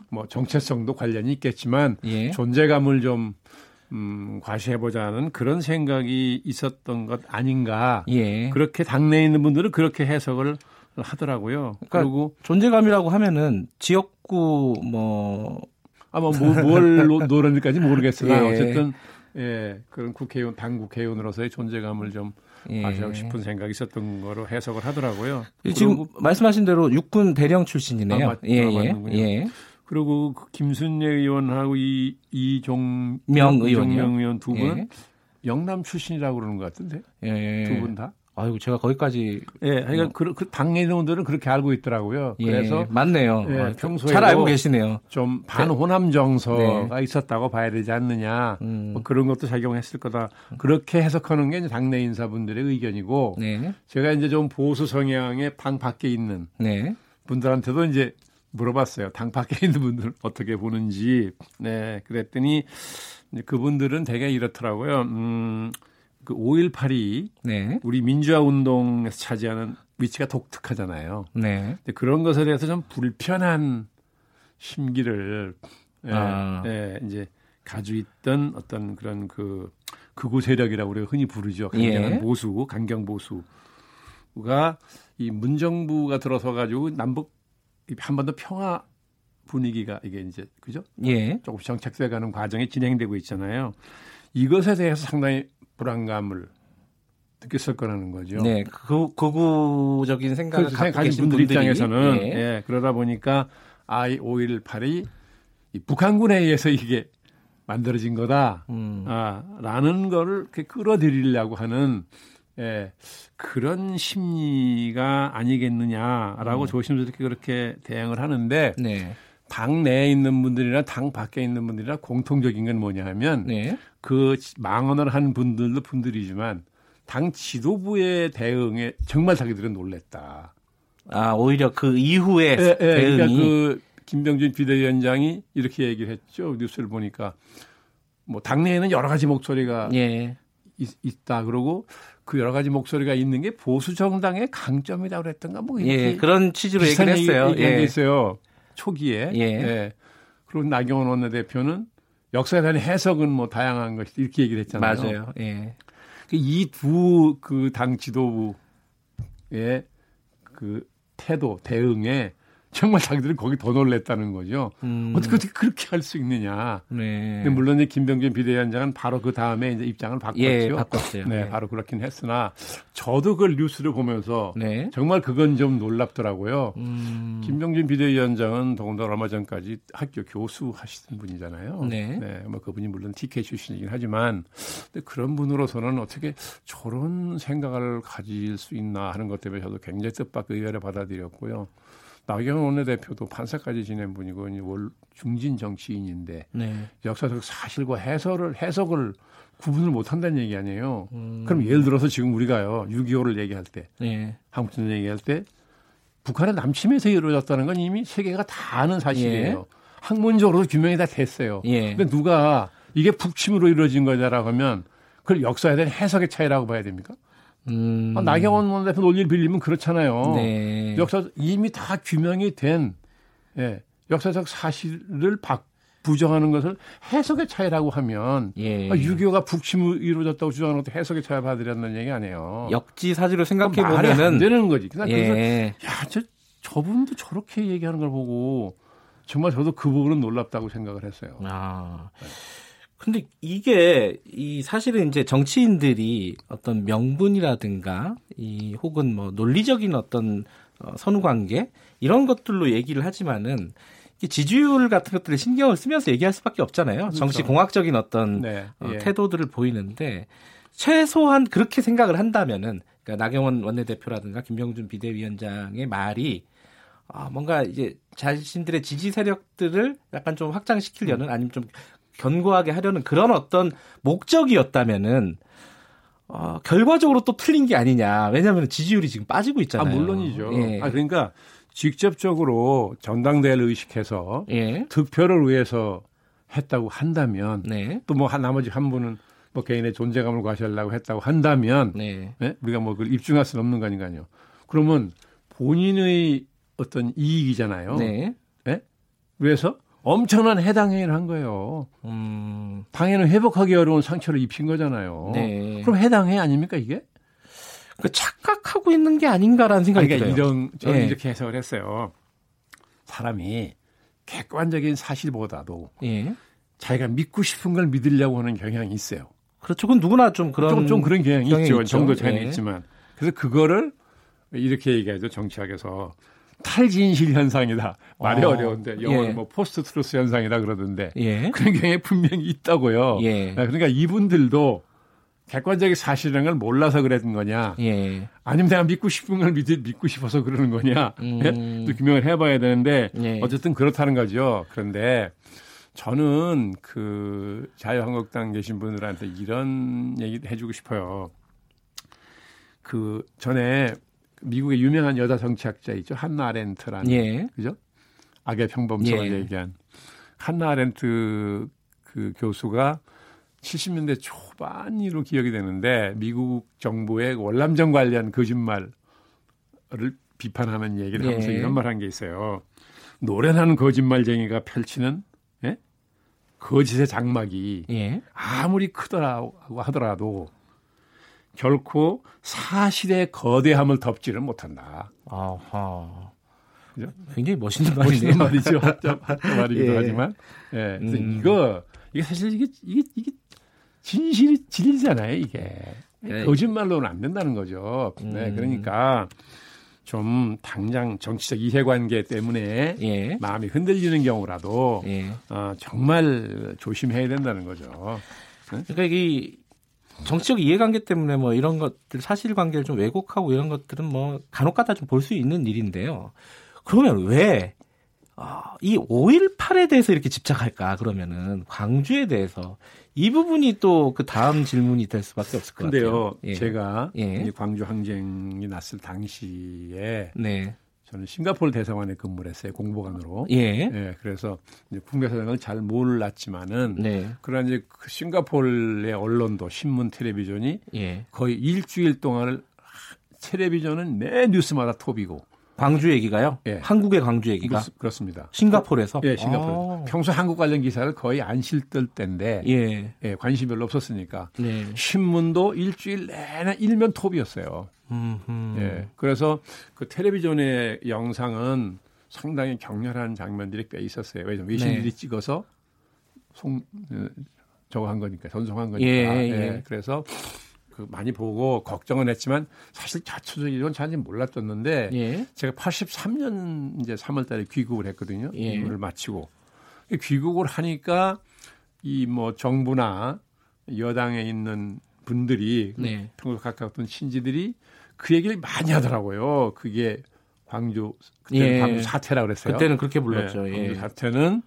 뭐 정체성도 관련이 있겠지만 예. 존재감을 좀 음, 과시해보자는 그런 생각이 있었던 것 아닌가. 예. 그렇게 당내에 있는 분들은 그렇게 해석을 하더라고요. 그러니까 그리고 존재감이라고 하면은 지역구 뭐 아마 뭐, 뭘 노렸는지까지 모르겠으나 예. 어쨌든 예 그런 국회의원 당 국회의원으로서의 존재감을 좀 예. 마시고 싶은 생각이 있었던 거로 해석을 하더라고요. 지금 말씀하신 대로 육군 대령 출신이네요. 아, 맞, 예, 아, 예, 예. 그리고 그 김순례 의원하고 이 이종명 의원, 의원 두 분은 예. 영남 출신이라고 그러는 것 같은데 예. 두분 다. 아이고 제가 거기까지 예, 그러니까 뭐. 그, 그 당내 의원들은 그렇게 알고 있더라고요. 예, 그래서 맞네요. 예, 아, 평소에 잘 알고 계시네요. 좀 반호남 정서가 네. 있었다고 봐야 되지 않느냐. 음. 뭐 그런 것도 작용했을 거다. 그렇게 해석하는 게 당내 인사분들의 의견이고 네. 제가 이제 좀 보수 성향의 당 밖에 있는 네. 분들한테도 이제 물어봤어요. 당 밖에 있는 분들 어떻게 보는지. 네, 그랬더니 그분들은 되게 이렇더라고요. 음. 그 5.18이 네. 우리 민주화 운동에서 차지하는 위치가 독특하잖아요. 네. 근데 그런 것에 대해서 좀 불편한 심기를 예, 아. 예, 이제 가지고 있던 어떤 그런 그 극우 세력이라고 우리가 흔히 부르죠. 강경 예. 보수, 강경 보수가 이 문정부가 들어서 가지고 남북 한번더 평화 분위기가 이게 이제 그죠? 예. 조금씩 정착돼가는 과정이 진행되고 있잖아요. 이것에 대해서 상당히 불안감을 느꼈을 거라는 거죠. 네, 그 극우적인 생각을 그 갖고 계신 분들 입장에서는 예. 예. 그러다 보니까 I518이 북한군에 의해서 이게 만들어진 거다. 음. 아, 라는 거를 이렇게 끌어들이려고 하는 예, 그런 심리가 아니겠느냐라고 음. 조심스럽게 그렇게 대응을 하는데 네. 당 내에 있는 분들이나 당 밖에 있는 분들이나 공통적인 건 뭐냐 하면 네. 그 망언을 한 분들도 분들이지만 당 지도부의 대응에 정말 자기들은 놀랬다. 아 오히려 그 이후에 예, 예, 대응이 그러니까 그 김병준 비대위원장이 이렇게 얘기를 했죠. 뉴스를 보니까 뭐 당내에는 여러 가지 목소리가 예. 있, 다 그러고 그 여러 가지 목소리가 있는 게 보수 정당의 강점이다 그랬던가 뭐 이렇게 예, 그런 취지로 얘기를 했어요. 얘기, 예. 있어요. 초기에. 예. 예. 그리고 나경원 원내대표는 역사에 대한 해석은 뭐 다양한 것이 이렇게 얘기를 했잖아요. 맞아요. 예. 이 두 그 당 지도부의 그 태도 대응에 정말 자기들은 거기 더 놀랬다는 거죠. 음. 어떻게 어떻게 그렇게 할 수 있느냐. 네. 근데 물론 이제 김병준 비대위원장은 바로 그 다음에 이제 입장을 바꿨죠. 예, 바꿨어요. 네, 네, 바로 그렇긴 했으나 저도 그걸 뉴스를 보면서 네. 정말 그건 좀 놀랍더라고요. 음. 김병준 비대위원장은 더군다나 얼마 전까지 학교 교수 하시던 분이잖아요. 네. 네, 뭐 그분이 물론 TK 출신이긴 하지만 근데 그런 분으로서는 어떻게 저런 생각을 가질 수 있나 하는 것 때문에 저도 굉장히 뜻밖의 의외를 받아들였고요. 나경원 원내대표도 판사까지 지낸 분이고 월 중진 정치인인데 네. 역사적 사실과 해설을 해석을 구분을 못 한다는 얘기 아니에요. 음. 그럼 예를 들어서 지금 우리가요 6.25를 얘기할 때 네. 한국전 얘기할 때 북한의 남침에서 이루어졌다는 건 이미 세계가 다 아는 사실이에요. 예. 학문적으로도 규명이 다 됐어요. 예. 근데 누가 이게 북침으로 이루어진 거냐라고 하면 그걸 역사에 대한 해석의 차이라고 봐야 됩니까? 음. 아, 나경원 원내대표 논리를 빌리면 그렇잖아요. 네. 역사 이미 다 규명이 된 예, 역사적 사실을 박 부정하는 것을 해석의 차이라고 하면 예. 아, 6.25가 북침으로 이루어졌다고 주장하는 것도 해석의 차이를 받으려는 얘기 아니에요. 역지사지로 생각해 보면은 안 되는 거지. 그냥 예. 그래서 야, 저 저분도 저렇게 얘기하는 걸 보고 정말 저도 그 부분은 놀랍다고 생각을 했어요. 아. 네. 근데 이게 이 사실은 이제 정치인들이 어떤 명분이라든가 이 혹은 뭐 논리적인 어떤 어, 선후 관계 이런 것들로 얘기를 하지만은 지지율 같은 것들을 신경을 쓰면서 얘기할 수밖에 없잖아요. 그렇죠. 정치 공학적인 어떤 네, 어, 예. 태도들을 보이는데 최소한 그렇게 생각을 한다면은 그러니까 나경원 원내대표라든가 김병준 비대위원장의 말이 아, 뭔가 이제 자신들의 지지 세력들을 약간 좀 확장시키려는 아니면 좀 견고하게 하려는 그런 어떤 목적이었다면은 어, 결과적으로 또 틀린 게 아니냐. 왜냐하면 지지율이 지금 빠지고 있잖아요. 아, 물론이죠. 예. 아, 그러니까 직접적으로 전당대회를 의식해서 예. 득표를 위해서 했다고 한다면 네. 또뭐 나머지 한 분은 뭐 개인의 존재감을 과시하려고 했다고 한다면 네. 네? 우리가 뭐 그걸 입증할 수는 없는 거 아닌가요. 그러면 본인의 어떤 이익이잖아요. 네. 네? 그래서 엄청난 해당 행위를 한 거예요. 음. 당연히 회복하기 어려운 상처를 입힌 거잖아요. 네. 그럼 해당해 아닙니까 이게? 그 착각하고 있는 게 아닌가라는 생각이 그러니까 들어요. 이런 저는 네. 이렇게 해석을 했어요. 사람이 객관적인 사실보다도 예. 자기가 믿고 싶은 걸 믿으려고 하는 경향이 있어요. 그렇죠. 그건 누구나 좀 그런 좀, 좀 그런 경향이, 경향이 있죠. 있죠. 정도 차이는 예. 있지만 그래서 그거를 이렇게 얘기하죠 정치학에서 탈진실 현상이다. 말이 어. 려운데 영어로 예. 뭐 post truth 현상이다 그러던데 예. 그런 경향이 분명히 있다고요. 예. 네, 그러니까 이분들도 객관적인 사실이라는 걸 몰라서 그랬던 거냐. 예. 아니면 내가 믿고 싶은 걸 믿, 믿고 싶어서 그러는 거냐. 음. 예? 또 규명을 해봐야 되는데 예. 어쨌든 그렇다는 거죠. 그런데 저는 그 자유한국당 계신 분들한테 이런 얘기 해주고 싶어요. 그 전에 미국의 유명한 여자 정치학자 있죠. 한나 아렌트라는. 예. 그죠? 악의 평범성을 예. 얘기한 한나 아렌트 그 교수가 70년대 초반으로 기억이 되는데 미국 정부의 월남전 관련 거짓말을 비판하는 얘기를 하면서 예. 이런 말 한 게 있어요. 노련한 거짓말쟁이가 펼치는 예? 거짓의 장막이 예. 아무리 크더라고 하더라도 결코 사실의 거대함을 덮지를 못한다. 아하. 그죠? 굉장히 멋있는 말이네요. 말이죠. 말이기도 예. 하지만. 예. 그래서 음. 이거, 이게 사실 이게, 이게, 이게 진실이 진리잖아요, 이게. 네. 거짓말로는 안 된다는 거죠. 네. 음. 그러니까 좀 당장 정치적 이해관계 때문에 예. 마음이 흔들리는 경우라도 예. 어, 정말 조심해야 된다는 거죠. 네? 그러니까 이 정치적 이해관계 때문에 뭐 이런 것들 사실관계를 좀 왜곡하고 이런 것들은 뭐 간혹가다 좀 볼 수 있는 일인데요. 그러면 왜, 어, 이 5.18에 대해서 이렇게 집착할까, 그러면은, 광주에 대해서. 이 부분이 또 그 다음 질문이 될 수밖에 없을 것 근데요, 같아요. 근데요, 예. 제가 예. 광주 항쟁이 났을 당시에 네. 저는 싱가포르 대사관에 근무를 했어요 공보관으로. 예. 예 그래서 이제 국내 사정을 잘 몰랐지만은 네. 그런 이제 그 싱가포르의 언론도 신문, 텔레비전이 예. 거의 일주일 동안을 텔레비전은 매 뉴스마다 톱이고 광주 얘기가요? 예. 한국의 광주 얘기가 그렇, 습니다 싱가포르에서? 예, 싱가포르. 아. 평소 한국 관련 기사를 거의 안 실들 때인데 예. 예 관심 별로 없었으니까 네. 신문도 일주일 내내 일면 톱이었어요. 음흠. 예. 그래서 그 텔레비전의 영상은 상당히 격렬한 장면들이 꽤 있었어요. 왜냐면 외신들이 네. 찍어서 송 어, 저거 한 거니까 전송한 거니까. 예, 예. 예. 그래서 그 많이 보고 걱정은 했지만 사실 자초적 이런 잘는 몰랐었는데 예. 제가 83년 이제 3월달에 귀국을 했거든요. 예. 임무를 마치고 귀국을 하니까 이 뭐 정부나 여당에 있는 분들이 네. 평소 가까웠던 친지들이 그 얘기를 많이 하더라고요. 그게 광주 그때 예. 광주 사태라 그랬어요. 그때는 그렇게 불렀죠. 네, 광주 예. 사태는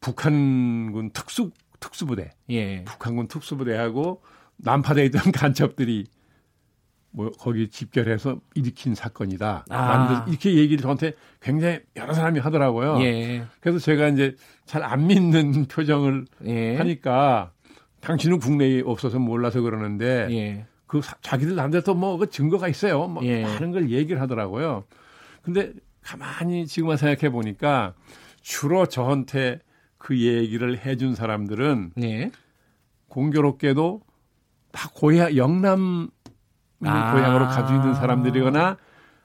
북한군 특수 특수부대, 예. 북한군 특수부대하고 난파돼 있던 간첩들이 뭐 거기 집결해서 일으킨 사건이다. 아. 이렇게 얘기를 저한테 굉장히 여러 사람이 하더라고요. 예. 그래서 제가 이제 잘 안 믿는 표정을 예. 하니까 당신은 국내에 없어서 몰라서 그러는데 예. 그 자기들 남대로 뭐그 증거가 있어요. 뭐 예. 많은 걸 얘기를 하더라고요. 근데 가만히 지금만 생각해 보니까 주로 저한테 그 얘기를 해준 사람들은 예. 공교롭게도 다 고향 영남 아. 고향으로 가지고 있는 사람들이거나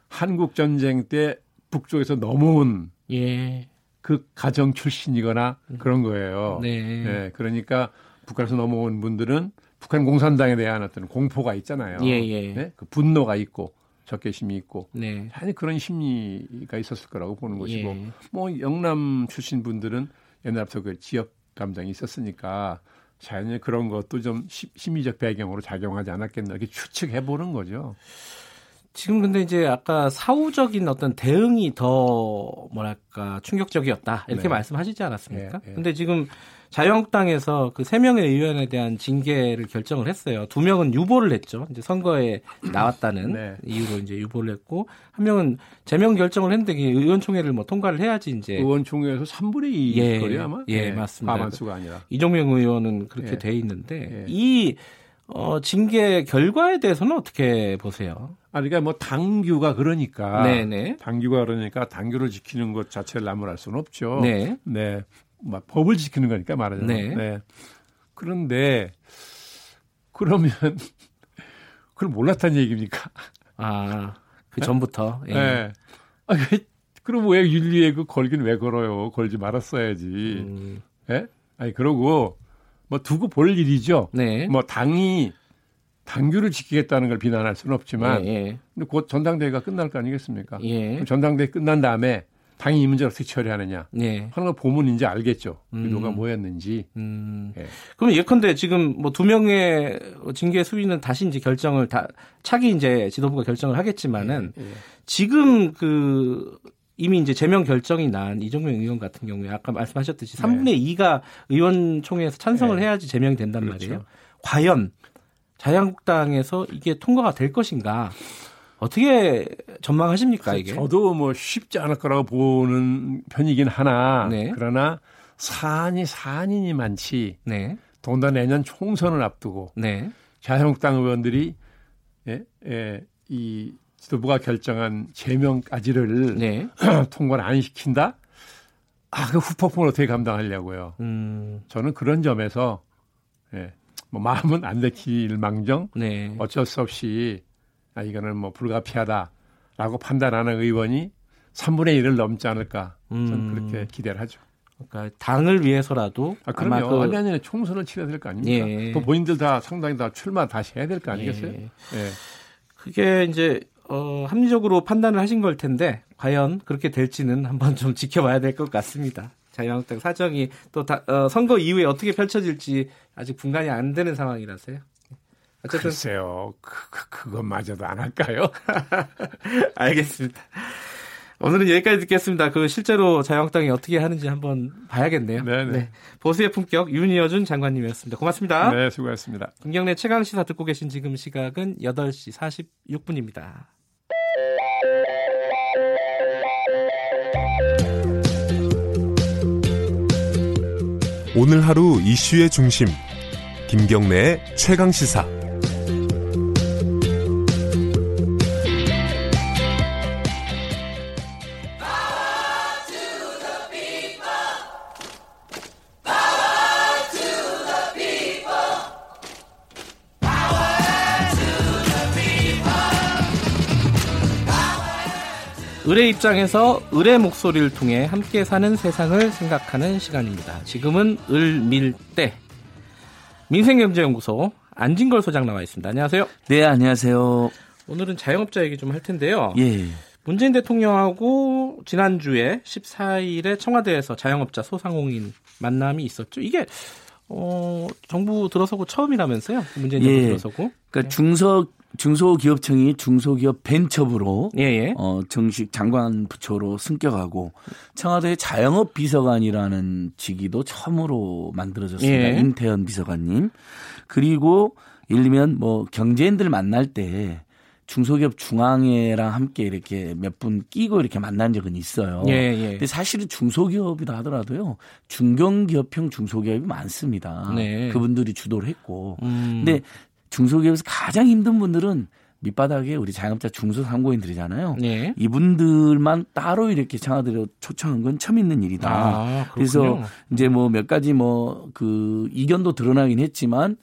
한국 전쟁 때 북쪽에서 넘어온 예. 그 가정 출신이거나 음. 그런 거예요. 네. 네. 그러니까 북한에서 넘어온 분들은 북한 공산당에 대한 어떤 공포가 있잖아요. 예, 예. 네? 그 분노가 있고 적개심이 있고 네. 당연히 그런 심리가 있었을 거라고 보는 것이고 예. 뭐 영남 출신 분들은 옛날부터 그 지역 감정이 있었으니까 자연히 그런 것도 좀 심리적 배경으로 작용하지 않았겠나 이렇게 추측해 보는 거죠. 지금 근데 이제 아까 사후적인 어떤 대응이 더 뭐랄까 충격적이었다 이렇게 네. 말씀하시지 않았습니까? 네, 네. 근데 지금 자유한국당에서 그 세 명의 의원에 대한 징계를 결정을 했어요. 두 명은 유보를 했죠. 이제 선거에 나왔다는 네. 이유로 이제 유보를 했고 한 명은 제명 결정을 했는데 의원총회를 뭐 통과를 해야지 이제 의원총회에서 3분의 2 예, 거예요 아마. 예, 네. 맞습니다. 과반수가 아니라 이종명 의원은 그렇게 예. 돼 있는데 예. 이 어, 징계 결과에 대해서는 어떻게 보세요? 아, 그러니까 뭐 당규가 그러니까 네네. 당규가 그러니까 당규를 지키는 것 자체를 나무랄 수는 없죠. 네. 네. 막 법을 지키는 거니까 말하자면. 네. 네. 그런데 그러면 그걸 몰랐다는 얘기입니까? 아, 그 전부터. 예. 네. 아, 그럼 왜 윤리에 그 걸긴 왜 걸어요? 걸지 말았어야지. 음. 예? 아니 그러고 뭐 두고 볼 일이죠. 네. 뭐 당이 당규를 지키겠다는 걸 비난할 수는 없지만, 예, 예. 근데 곧 전당대회가 끝날 거 아니겠습니까? 예. 전당대회 끝난 다음에 당이 이 문제를 어떻게 처리하느냐 네. 하는 걸 보면 이제 알겠죠. 음. 누가 뭐였는지. 음. 예. 그럼 예컨대 지금 뭐 두 명의 징계 수위는 다시 이제 결정을 다 차기 이제 지도부가 결정을 하겠지만은 예. 예. 지금 그 이미 이제 제명 결정이 난 이종명 의원 같은 경우에 아까 말씀하셨듯이 3분의 2가 의원총회에서 찬성을 네. 해야지 제명이 된단 그렇죠. 말이에요. 과연 자유한국당에서 이게 통과가 될 것인가? 어떻게 전망하십니까 이게? 저도 뭐 쉽지 않을 거라고 보는 편이긴 하나 네. 그러나 사안이 사안이니 많지. 네. 더군다 내년 총선을 앞두고 네. 자유한국당 의원들이 예, 예, 이 지도부가 결정한 제명까지를 네. 통과를 안 시킨다. 아, 그 후폭풍을 어떻게 감당하려고요. 음. 저는 그런 점에서 예, 뭐 마음은 안 내킬 망정 네. 어쩔 수 없이 아, 이거는 뭐 불가피하다라고 판단하는 의원이 3분의 1을 넘지 않을까 저는 음. 그렇게 기대를 하죠. 그러니까 당을 위해서라도 아, 그럼요. 그... 아니 아니 총선을 치러야 될 거 아닙니까? 예. 또 본인들 다 상당히 다 출마 다시 해야 될 거 아니겠어요? 예. 예. 그게 이제 어, 합리적으로 판단을 하신 걸 텐데 과연 그렇게 될지는 한번 좀 지켜봐야 될 것 같습니다. 자유한국당 사정이 또 다, 어, 선거 이후에 어떻게 펼쳐질지 아직 분간이 안 되는 상황이라서요. 어쨌든 글쎄요, 그, 그, 그것마저도 안 할까요? 알겠습니다. 오늘은 여기까지 듣겠습니다. 그 실제로 자유한국당이 어떻게 하는지 한번 봐야겠네요. 네네. 네. 보수의 품격 윤희여준 장관님이었습니다. 고맙습니다. 네, 수고하셨습니다. 김경래 최강 시사 듣고 계신 지금 시각은 8시 46분입니다. 오늘 하루 이슈의 중심 김경래의 최강 시사 을의 입장에서 을의 목소리를 통해 함께 사는 세상을 생각하는 시간입니다. 지금은 을밀대 민생경제연구소 안진걸 소장 나와 있습니다. 안녕하세요. 네, 안녕하세요. 오늘은 자영업자 얘기 좀 할 텐데요. 예. 문재인 대통령하고 지난주에 14일에 청와대에서 자영업자 소상공인 만남이 있었죠. 이게 어, 정부 들어서고 처음이라면서요? 문재인 정부 예. 들어서고. 그러니까 네. 중서 중소기업청이 중소기업 벤처부로 예, 예. 어, 정식 장관 부처로 승격하고 청와대 자영업 비서관이라는 직위도 처음으로 만들어졌습니다. 예. 인태현 비서관님. 그리고 예를 들면 뭐 경제인들 만날 때 중소기업 중앙회랑 함께 이렇게 몇 분 끼고 이렇게 만난 적은 있어요. 예, 예. 근데 사실은 중소기업이다 하더라도요. 중견기업형 중소기업이 많습니다. 네. 그분들이 주도를 했고. 음. 근데 중소기업에서 가장 힘든 분들은 밑바닥에 우리 자영업자 중소상공인들이잖아요. 네. 이분들만 따로 이렇게 청와대로 초청한 건 처음 있는 일이다. 아, 그래서 이제 뭐 몇 가지 뭐 그 이견도 드러나긴 했지만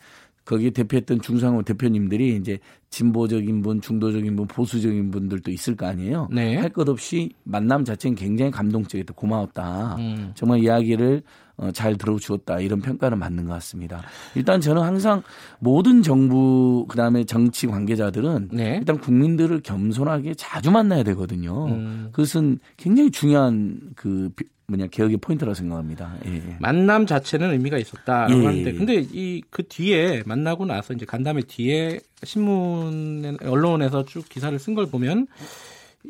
거기에 대표했던 중상공 대표님들이 이제 진보적인 분, 중도적인 분, 보수적인 분들도 있을 거 아니에요. 네. 할것 없이 만남 자체는 굉장히 감동적이었다. 고마웠다. 음. 정말 이야기를 어, 잘 들어주었다 이런 평가는 맞는 것 같습니다. 일단 저는 항상 모든 정부 그다음에 정치 관계자들은 네. 일단 국민들을 겸손하게 자주 만나야 되거든요. 음. 그것은 굉장히 중요한 그 뭐냐 개혁의 포인트라고 생각합니다. 예. 예. 만남 자체는 의미가 있었다라고 예. 하는데 근데 이 그 뒤에 만나고 나서 이제 간담회 뒤에 신문 언론에서 쭉 기사를 쓴 걸 보면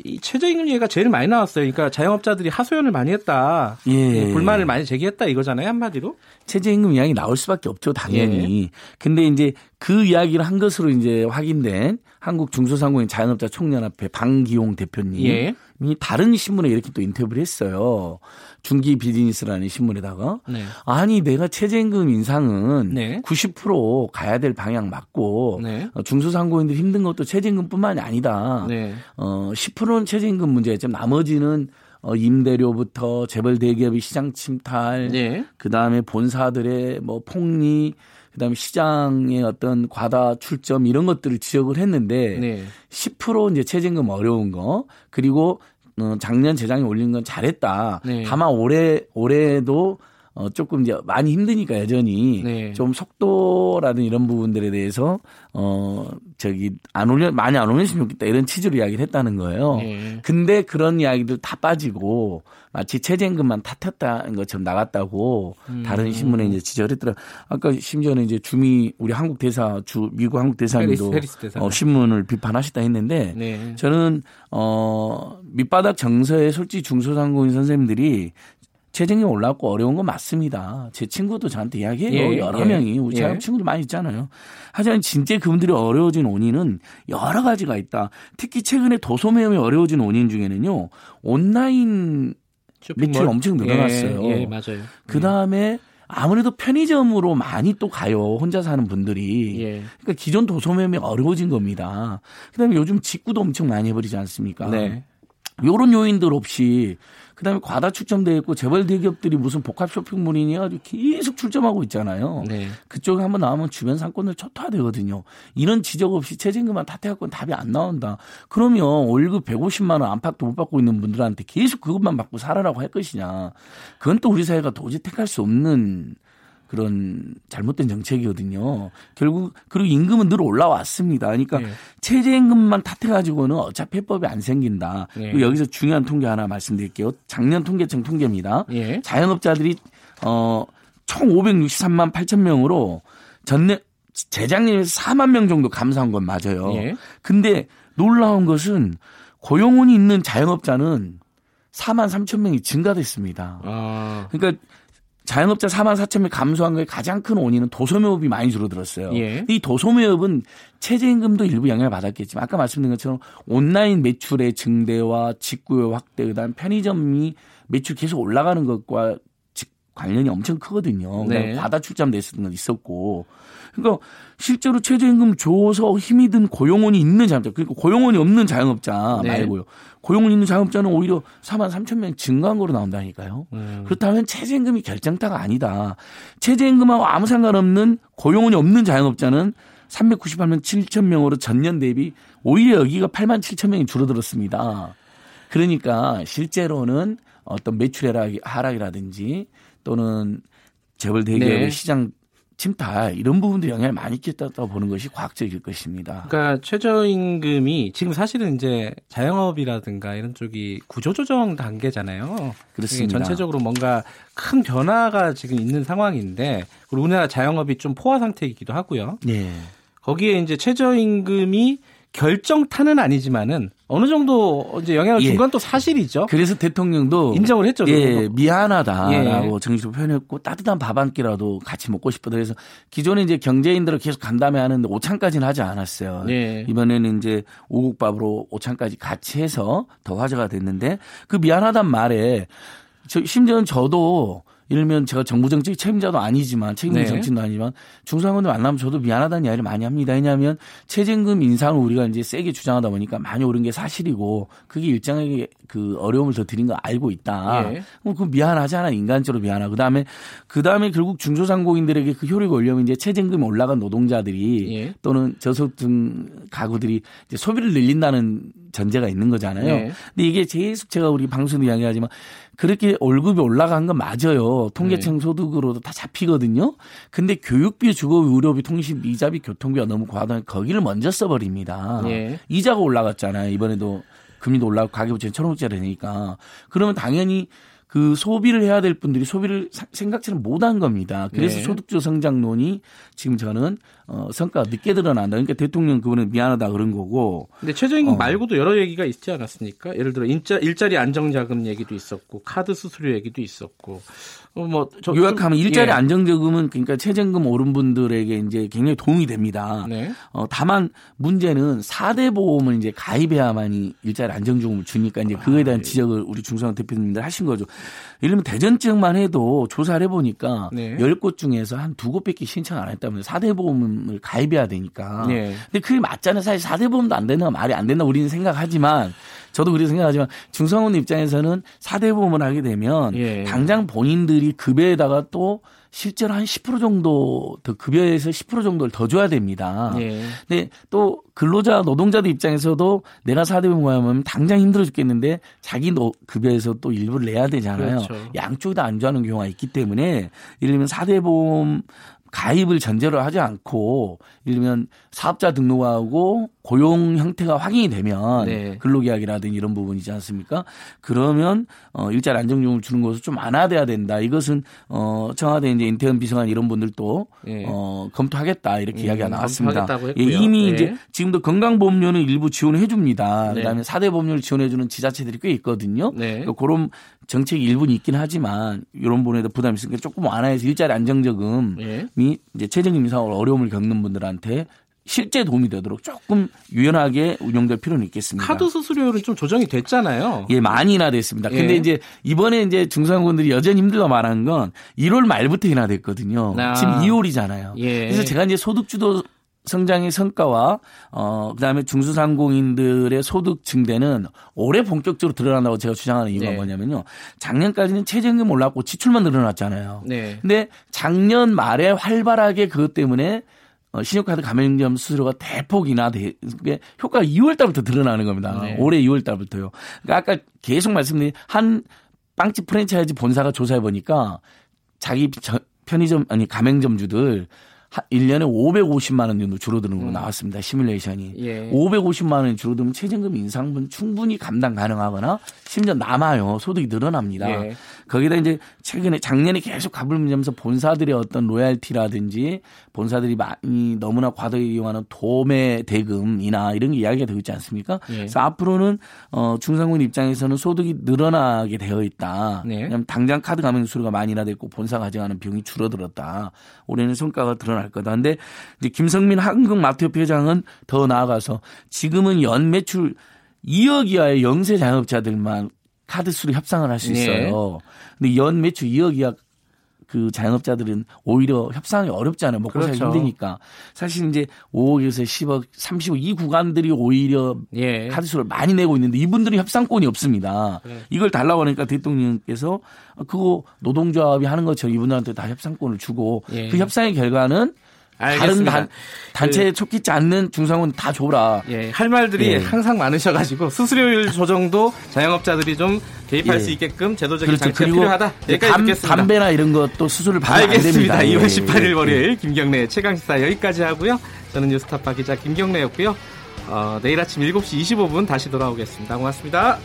이 최저임금 얘기가 제일 많이 나왔어요. 그러니까 자영업자들이 하소연을 많이 했다. 예. 예. 불만을 많이 제기했다 이거잖아요. 한마디로. 최저임금 이야기 나올 수밖에 없죠. 당연히. 예. 근데 이제 그 이야기를 한 것으로 이제 확인된 한국 중소상공인 자영업자 총연합회 방기용 대표님이 예. 다른 신문에 이렇게 또 인터뷰를 했어요. 중기 비즈니스라는 신문에다가 네. 아니 내가 최저임금 인상은 네. 90% 가야 될 방향 맞고 네. 어, 중소상공인들 힘든 것도 최저임금뿐만이 아니다. 네. 어 10%는 최저임금 문제였지만 나머지는 어, 임대료부터 재벌 대기업의 시장 침탈, 네. 그 다음에 본사들의 뭐 폭리, 그 다음에 시장의 어떤 과다 출점 이런 것들을 지적을 했는데 네. 10% 이제 최저임금 어려운 거 그리고 어, 작년 재작년 올린 건 잘했다. 네. 다만 올해 올해도 어, 조금 이제 많이 힘드니까 여전히 네. 좀 속도라든 이런 부분들에 대해서 어, 저기 안 올려, 많이 안 올렸으면 좋겠다 이런 취지로 이야기를 했다는 거예요. 네. 근데 그런 이야기들 다 빠지고 마치 최저임금만 탓했다는 것처럼 나갔다고 음. 다른 신문에 이제 지적을 했더라. 아까 심지어는 이제 주미 우리 한국 대사 주 미국 한국 대사님도 어, 신문을 비판하셨다 했는데 네. 저는 어 밑바닥 정서에 솔직히 중소상공인 선생님들이 재정이 올랐고 어려운 건 맞습니다. 제 친구도 저한테 이야기해요. 예, 여러 예, 명이 우리 예. 친구들 많이 있잖아요. 하지만 진짜 그분들이 어려워진 원인은 여러 가지가 있다. 특히 최근에 도소매움이 어려워진 원인 중에는요. 온라인 매출이 엄청 늘어났어요. 예, 예 맞아요. 그 다음에 아무래도 편의점으로 많이 또 가요. 혼자 사는 분들이. 예. 그러니까 기존 도소매움이 어려워진 겁니다. 그다음에 요즘 직구도 엄청 많이 해버리지 않습니까? 네. 요런 요인들 없이 그다음에 과다 출점돼 있고 재벌 대기업들이 무슨 복합 쇼핑몰이니 아주 계속 출점하고 있잖아요. 네. 그쪽에 한번 나오면 주변 상권을 초토화되거든요. 이런 지적 없이 최저임금만 탓해갖고는 답이 안 나온다. 그러면 월급 150만 원 안팎도 못 받고 있는 분들한테 계속 그것만 받고 살아라고 할 것이냐. 그건 또 우리 사회가 도저히 택할 수 없는 그런 잘못된 정책이거든요. 결국 그리고 임금은 늘 올라왔습니다. 그러니까 네. 최저임금만 탓해가지고는 어차피 해법이 안 생긴다. 네. 그리고 여기서 중요한 통계 하나 말씀드릴게요. 작년 통계청 통계입니다. 네. 자영업자들이 어 총 563만 8천 명으로 전년 재작년에 4만 명 정도 감소한 건 맞아요. 예. 근데 놀라운 것은 고용운이 있는 자영업자는 4만 3천 명이 증가됐습니다. 아. 그러니까 자영업자 4만 4천 명 감소한 거에 가장 큰 원인은 도소매업이 많이 줄어들었어요. 예. 이 도소매업은 최저임금도 일부 영향을 받았겠지만 아까 말씀드린 것처럼 온라인 매출의 증대와 직구의 확대 그다음 편의점이 매출 계속 올라가는 것과 관련이 엄청 크거든요. 네. 과다 출점됐었던 건 있었고. 그러니까 실제로 최저임금 줘서 힘이 든 고용원이 있는 자영업자, 그러니까 고용원이 없는 자영업자 네. 말고요. 고용원 있는 자영업자는 오히려 4만 3천 명 증가한 거로 나온다니까요. 음. 그렇다면 최저임금이 결정타가 아니다. 최저임금하고 아무 상관없는 고용원이 없는 자영업자는 398명 7천 명으로 전년 대비 오히려 여기가 8만 7천 명이 줄어들었습니다. 그러니까 실제로는 어떤 매출 하락이라든지 또는 재벌 대기업의 네. 시장 침탈 이런 부분도 영향을 많이 끼쳤다고 보는 것이 과학적일 것입니다. 그러니까 최저임금이 지금 사실은 이제 자영업이라든가 이런 쪽이 구조조정 단계잖아요. 그렇습니다. 전체적으로 뭔가 큰 변화가 지금 있는 상황인데 우리나라 자영업이 좀 포화 상태이기도 하고요. 네. 거기에 이제 최저임금이 결정타는 아니지만은 어느 정도 이제 영향을 준 건또 예. 사실이죠. 그래서 대통령도 인정을 했죠. 예, 미안하다라고 예. 정식으로 표현했고 따뜻한 밥 한 끼라도 같이 먹고 싶어도 그래서 기존에 이제 경제인들을 계속 간담회 하는데 오찬까지는 하지 않았어요. 예. 이번에는 이제 오국밥으로 오찬까지 같이 해서 더 화제가 됐는데 그 미안하단 말에 저 심지어는 저도 예를 들면 제가 정부 정책 책임자도 아니지만 책임자 네. 정치도 아니지만 중상원들 만나면 저도 미안하다는 이야기를 많이 합니다. 왜냐하면 최저임금 인상을 우리가 이제 세게 주장하다 보니까 많이 오른 게 사실이고 그게 일정하게 그 어려움을 더 드린 거 알고 있다. 예. 그 미안하잖아 인간적으로 미안하고 그다음에 그다음에 결국 중소상공인들에게 그 효력이 올려면 이제 최저임금이 올라간 노동자들이 예. 또는 저소득 가구들이 이제 소비를 늘린다는 전제가 있는 거잖아요. 예. 근데 이게 계속 제가 우리 방송도 이야기하지만 그렇게 월급이 올라간 건 맞아요. 통계청 네. 소득으로도 다 잡히거든요. 근데 교육비, 주거비, 의료비, 통신비, 이자비, 교통비가 너무 과하다면 거기를 먼저 써버립니다. 네. 이자가 올라갔잖아요. 이번에도 금리도 올라가고 가계부채는 천억짜리 되니까. 그러면 당연히 그 소비를 해야 될 분들이 소비를 생각처럼 못한 겁니다. 그래서 네. 소득주 성장론이 지금 저는 어, 성과가 늦게 드러난다. 그러니까 대통령 그분은 미안하다 그런 거고. 근데 최저임금 어. 말고도 여러 얘기가 있지 않았습니까? 예를 들어 일자, 일자리 안정자금 얘기도 있었고 카드 수수료 얘기도 있었고 어, 뭐 요약하면 일자리 예. 안정자금은 그러니까 최저임금 오른 분들에게 이제 굉장히 도움이 됩니다. 네. 어, 다만 문제는 4대 보험을 이제 가입해야만이 일자리 안정자금을 주니까 이제 그거에 대한 아, 예. 지적을 우리 중소형 대표님들 하신 거죠. 예를 들면 대전 지역만 해도 조사를 해 보니까 네. 10곳 중에서 한 두 곳밖에 신청 안 했다면 4대 보험을 가입해야 되니까. 네. 근데 그게 맞잖아요. 사실 4대 보험도 안 된다 말이 안 된다 우리는 생각하지만 저도 그렇게 생각하지만 중소상인 입장에서는 4대 보험을 하게 되면 예. 당장 본인들이 급여에다가 또 실제로 한 10% 정도 더 급여에서 10% 정도를 더 줘야 됩니다. 예. 근데 또 근로자 노동자들 입장에서도 내가 4대 보험 하면 당장 힘들어 죽겠는데 자기 노, 급여에서 또 일부를 내야 되잖아요. 그렇죠. 양쪽이 다 안 좋아하는 경우가 있기 때문에 예를 들면 4대 보험 가입을 전제로 하지 않고 예를 들면 사업자 등록하고 고용 형태가 확인이 되면 네. 근로계약이라든지 이런 부분이지 않습니까? 그러면 어 일자리 안정적을 주는 것을 좀 완화돼야 된다. 이것은 어 청와대 이제 인태현 비서관 이런 분들도 네. 어 검토하겠다 이렇게 음, 이야기가 나왔습니다. 예, 이미 네. 이제 지금도 건강보험료는 일부 지원해 줍니다. 네. 그다음에 사대 보험료를 지원해 주는 지자체들이 꽤 있거든요. 네. 그러니까 그런 정책이 일부는 있긴 하지만 이런 부분에도 부담이 있으니까 조금 완화해서 일자리 안정적금이 네. 이제 최저임금 인상으로 어려움을 겪는 분들한테 실제 도움이 되도록 조금 유연하게 운영될 필요는 있겠습니다. 카드 수수료는 좀 조정이 됐잖아요. 예, 많이 인하됐습니다. 예. 근데 이제 이번에 이제 중소상공인들이 여전히 힘들다 말하는 건 1월 말부터 인하됐거든요. 아. 지금 2월이잖아요. 예. 그래서 제가 이제 소득주도 성장의 성과와 어 그다음에 중소상공인들의 소득 증대는 올해 본격적으로 드러난다고 제가 주장하는 이유가 네. 뭐냐면요. 작년까지는 최저임금 올랐고 지출만 늘어났잖아요. 네. 근데 작년 말에 활발하게 그것 때문에 어, 신용카드 가맹점 수수료가 대폭 인하돼, 그게 효과가 2월 달부터 드러나는 겁니다. 네. 올해 2월 달부터요. 그러니까 아까 계속 말씀드린 한 빵집 프랜차이즈 본사가 조사해 보니까 자기 편의점 아니 가맹점주들 1년에 550만 원 정도 줄어드는 걸로 음. 나왔습니다. 시뮬레이션이. 예. 550만 원이 줄어들면 최저임금 인상분 충분히 감당 가능하거나 심지어 남아요. 소득이 늘어납니다. 예. 거기다 이제 최근에 작년에 계속 갑을 문제면서 본사들의 어떤 로얄티라든지 본사들이 많이 너무나 과도히 이용하는 도매 대금이나 이런 게 이야기가 되고 있지 않습니까? 예. 그래서 앞으로는 어 중상군 입장에서는 소득이 늘어나게 되어 있다. 네. 왜냐하면 당장 카드 가맹 수수료가 많이 나됐고 본사 가져가는 비용이 줄어들었다. 올해는 성과가 드러날 거다. 근데 이제 김성민 한국마트협회 회장은 더 나아가서 지금은 연 매출 2억 이하의 영세 자영업자들만 카드 수로 협상을 할수 네. 있어요. 네. 근데 연 매출 2억 이하 그 자영업자들은 오히려 협상이 어렵지 않아요. 먹고 그렇죠. 살기 힘드니까. 사실 이제 5억에서 10억, 30억 이 구간들이 오히려 예. 카드수를 많이 내고 있는데 이분들은 협상권이 없습니다. 네. 이걸 달라고 하니까 대통령께서 그거 노동조합이 하는 것처럼 이분들한테 다 협상권을 주고 예. 그 협상의 결과는 알겠습니다. 다른 단, 체에 그, 촉기지 않는 중상은 다 줘라. 예, 할 말들이 예. 항상 많으셔가지고 수수료율 조정도 자영업자들이 좀 개입할 예. 수 있게끔 제도적인 그렇죠. 장치가 필요하다. 여기까지 감. 담배나 이런 것도 수수료를 받으면 알겠습니다. 안 됩니다. 2월 18일 예. 월요일 김경래 최강시사 여기까지 하고요. 저는 뉴스타파 기자 김경래였고요. 어, 내일 아침 7시 25분 다시 돌아오겠습니다. 고맙습니다.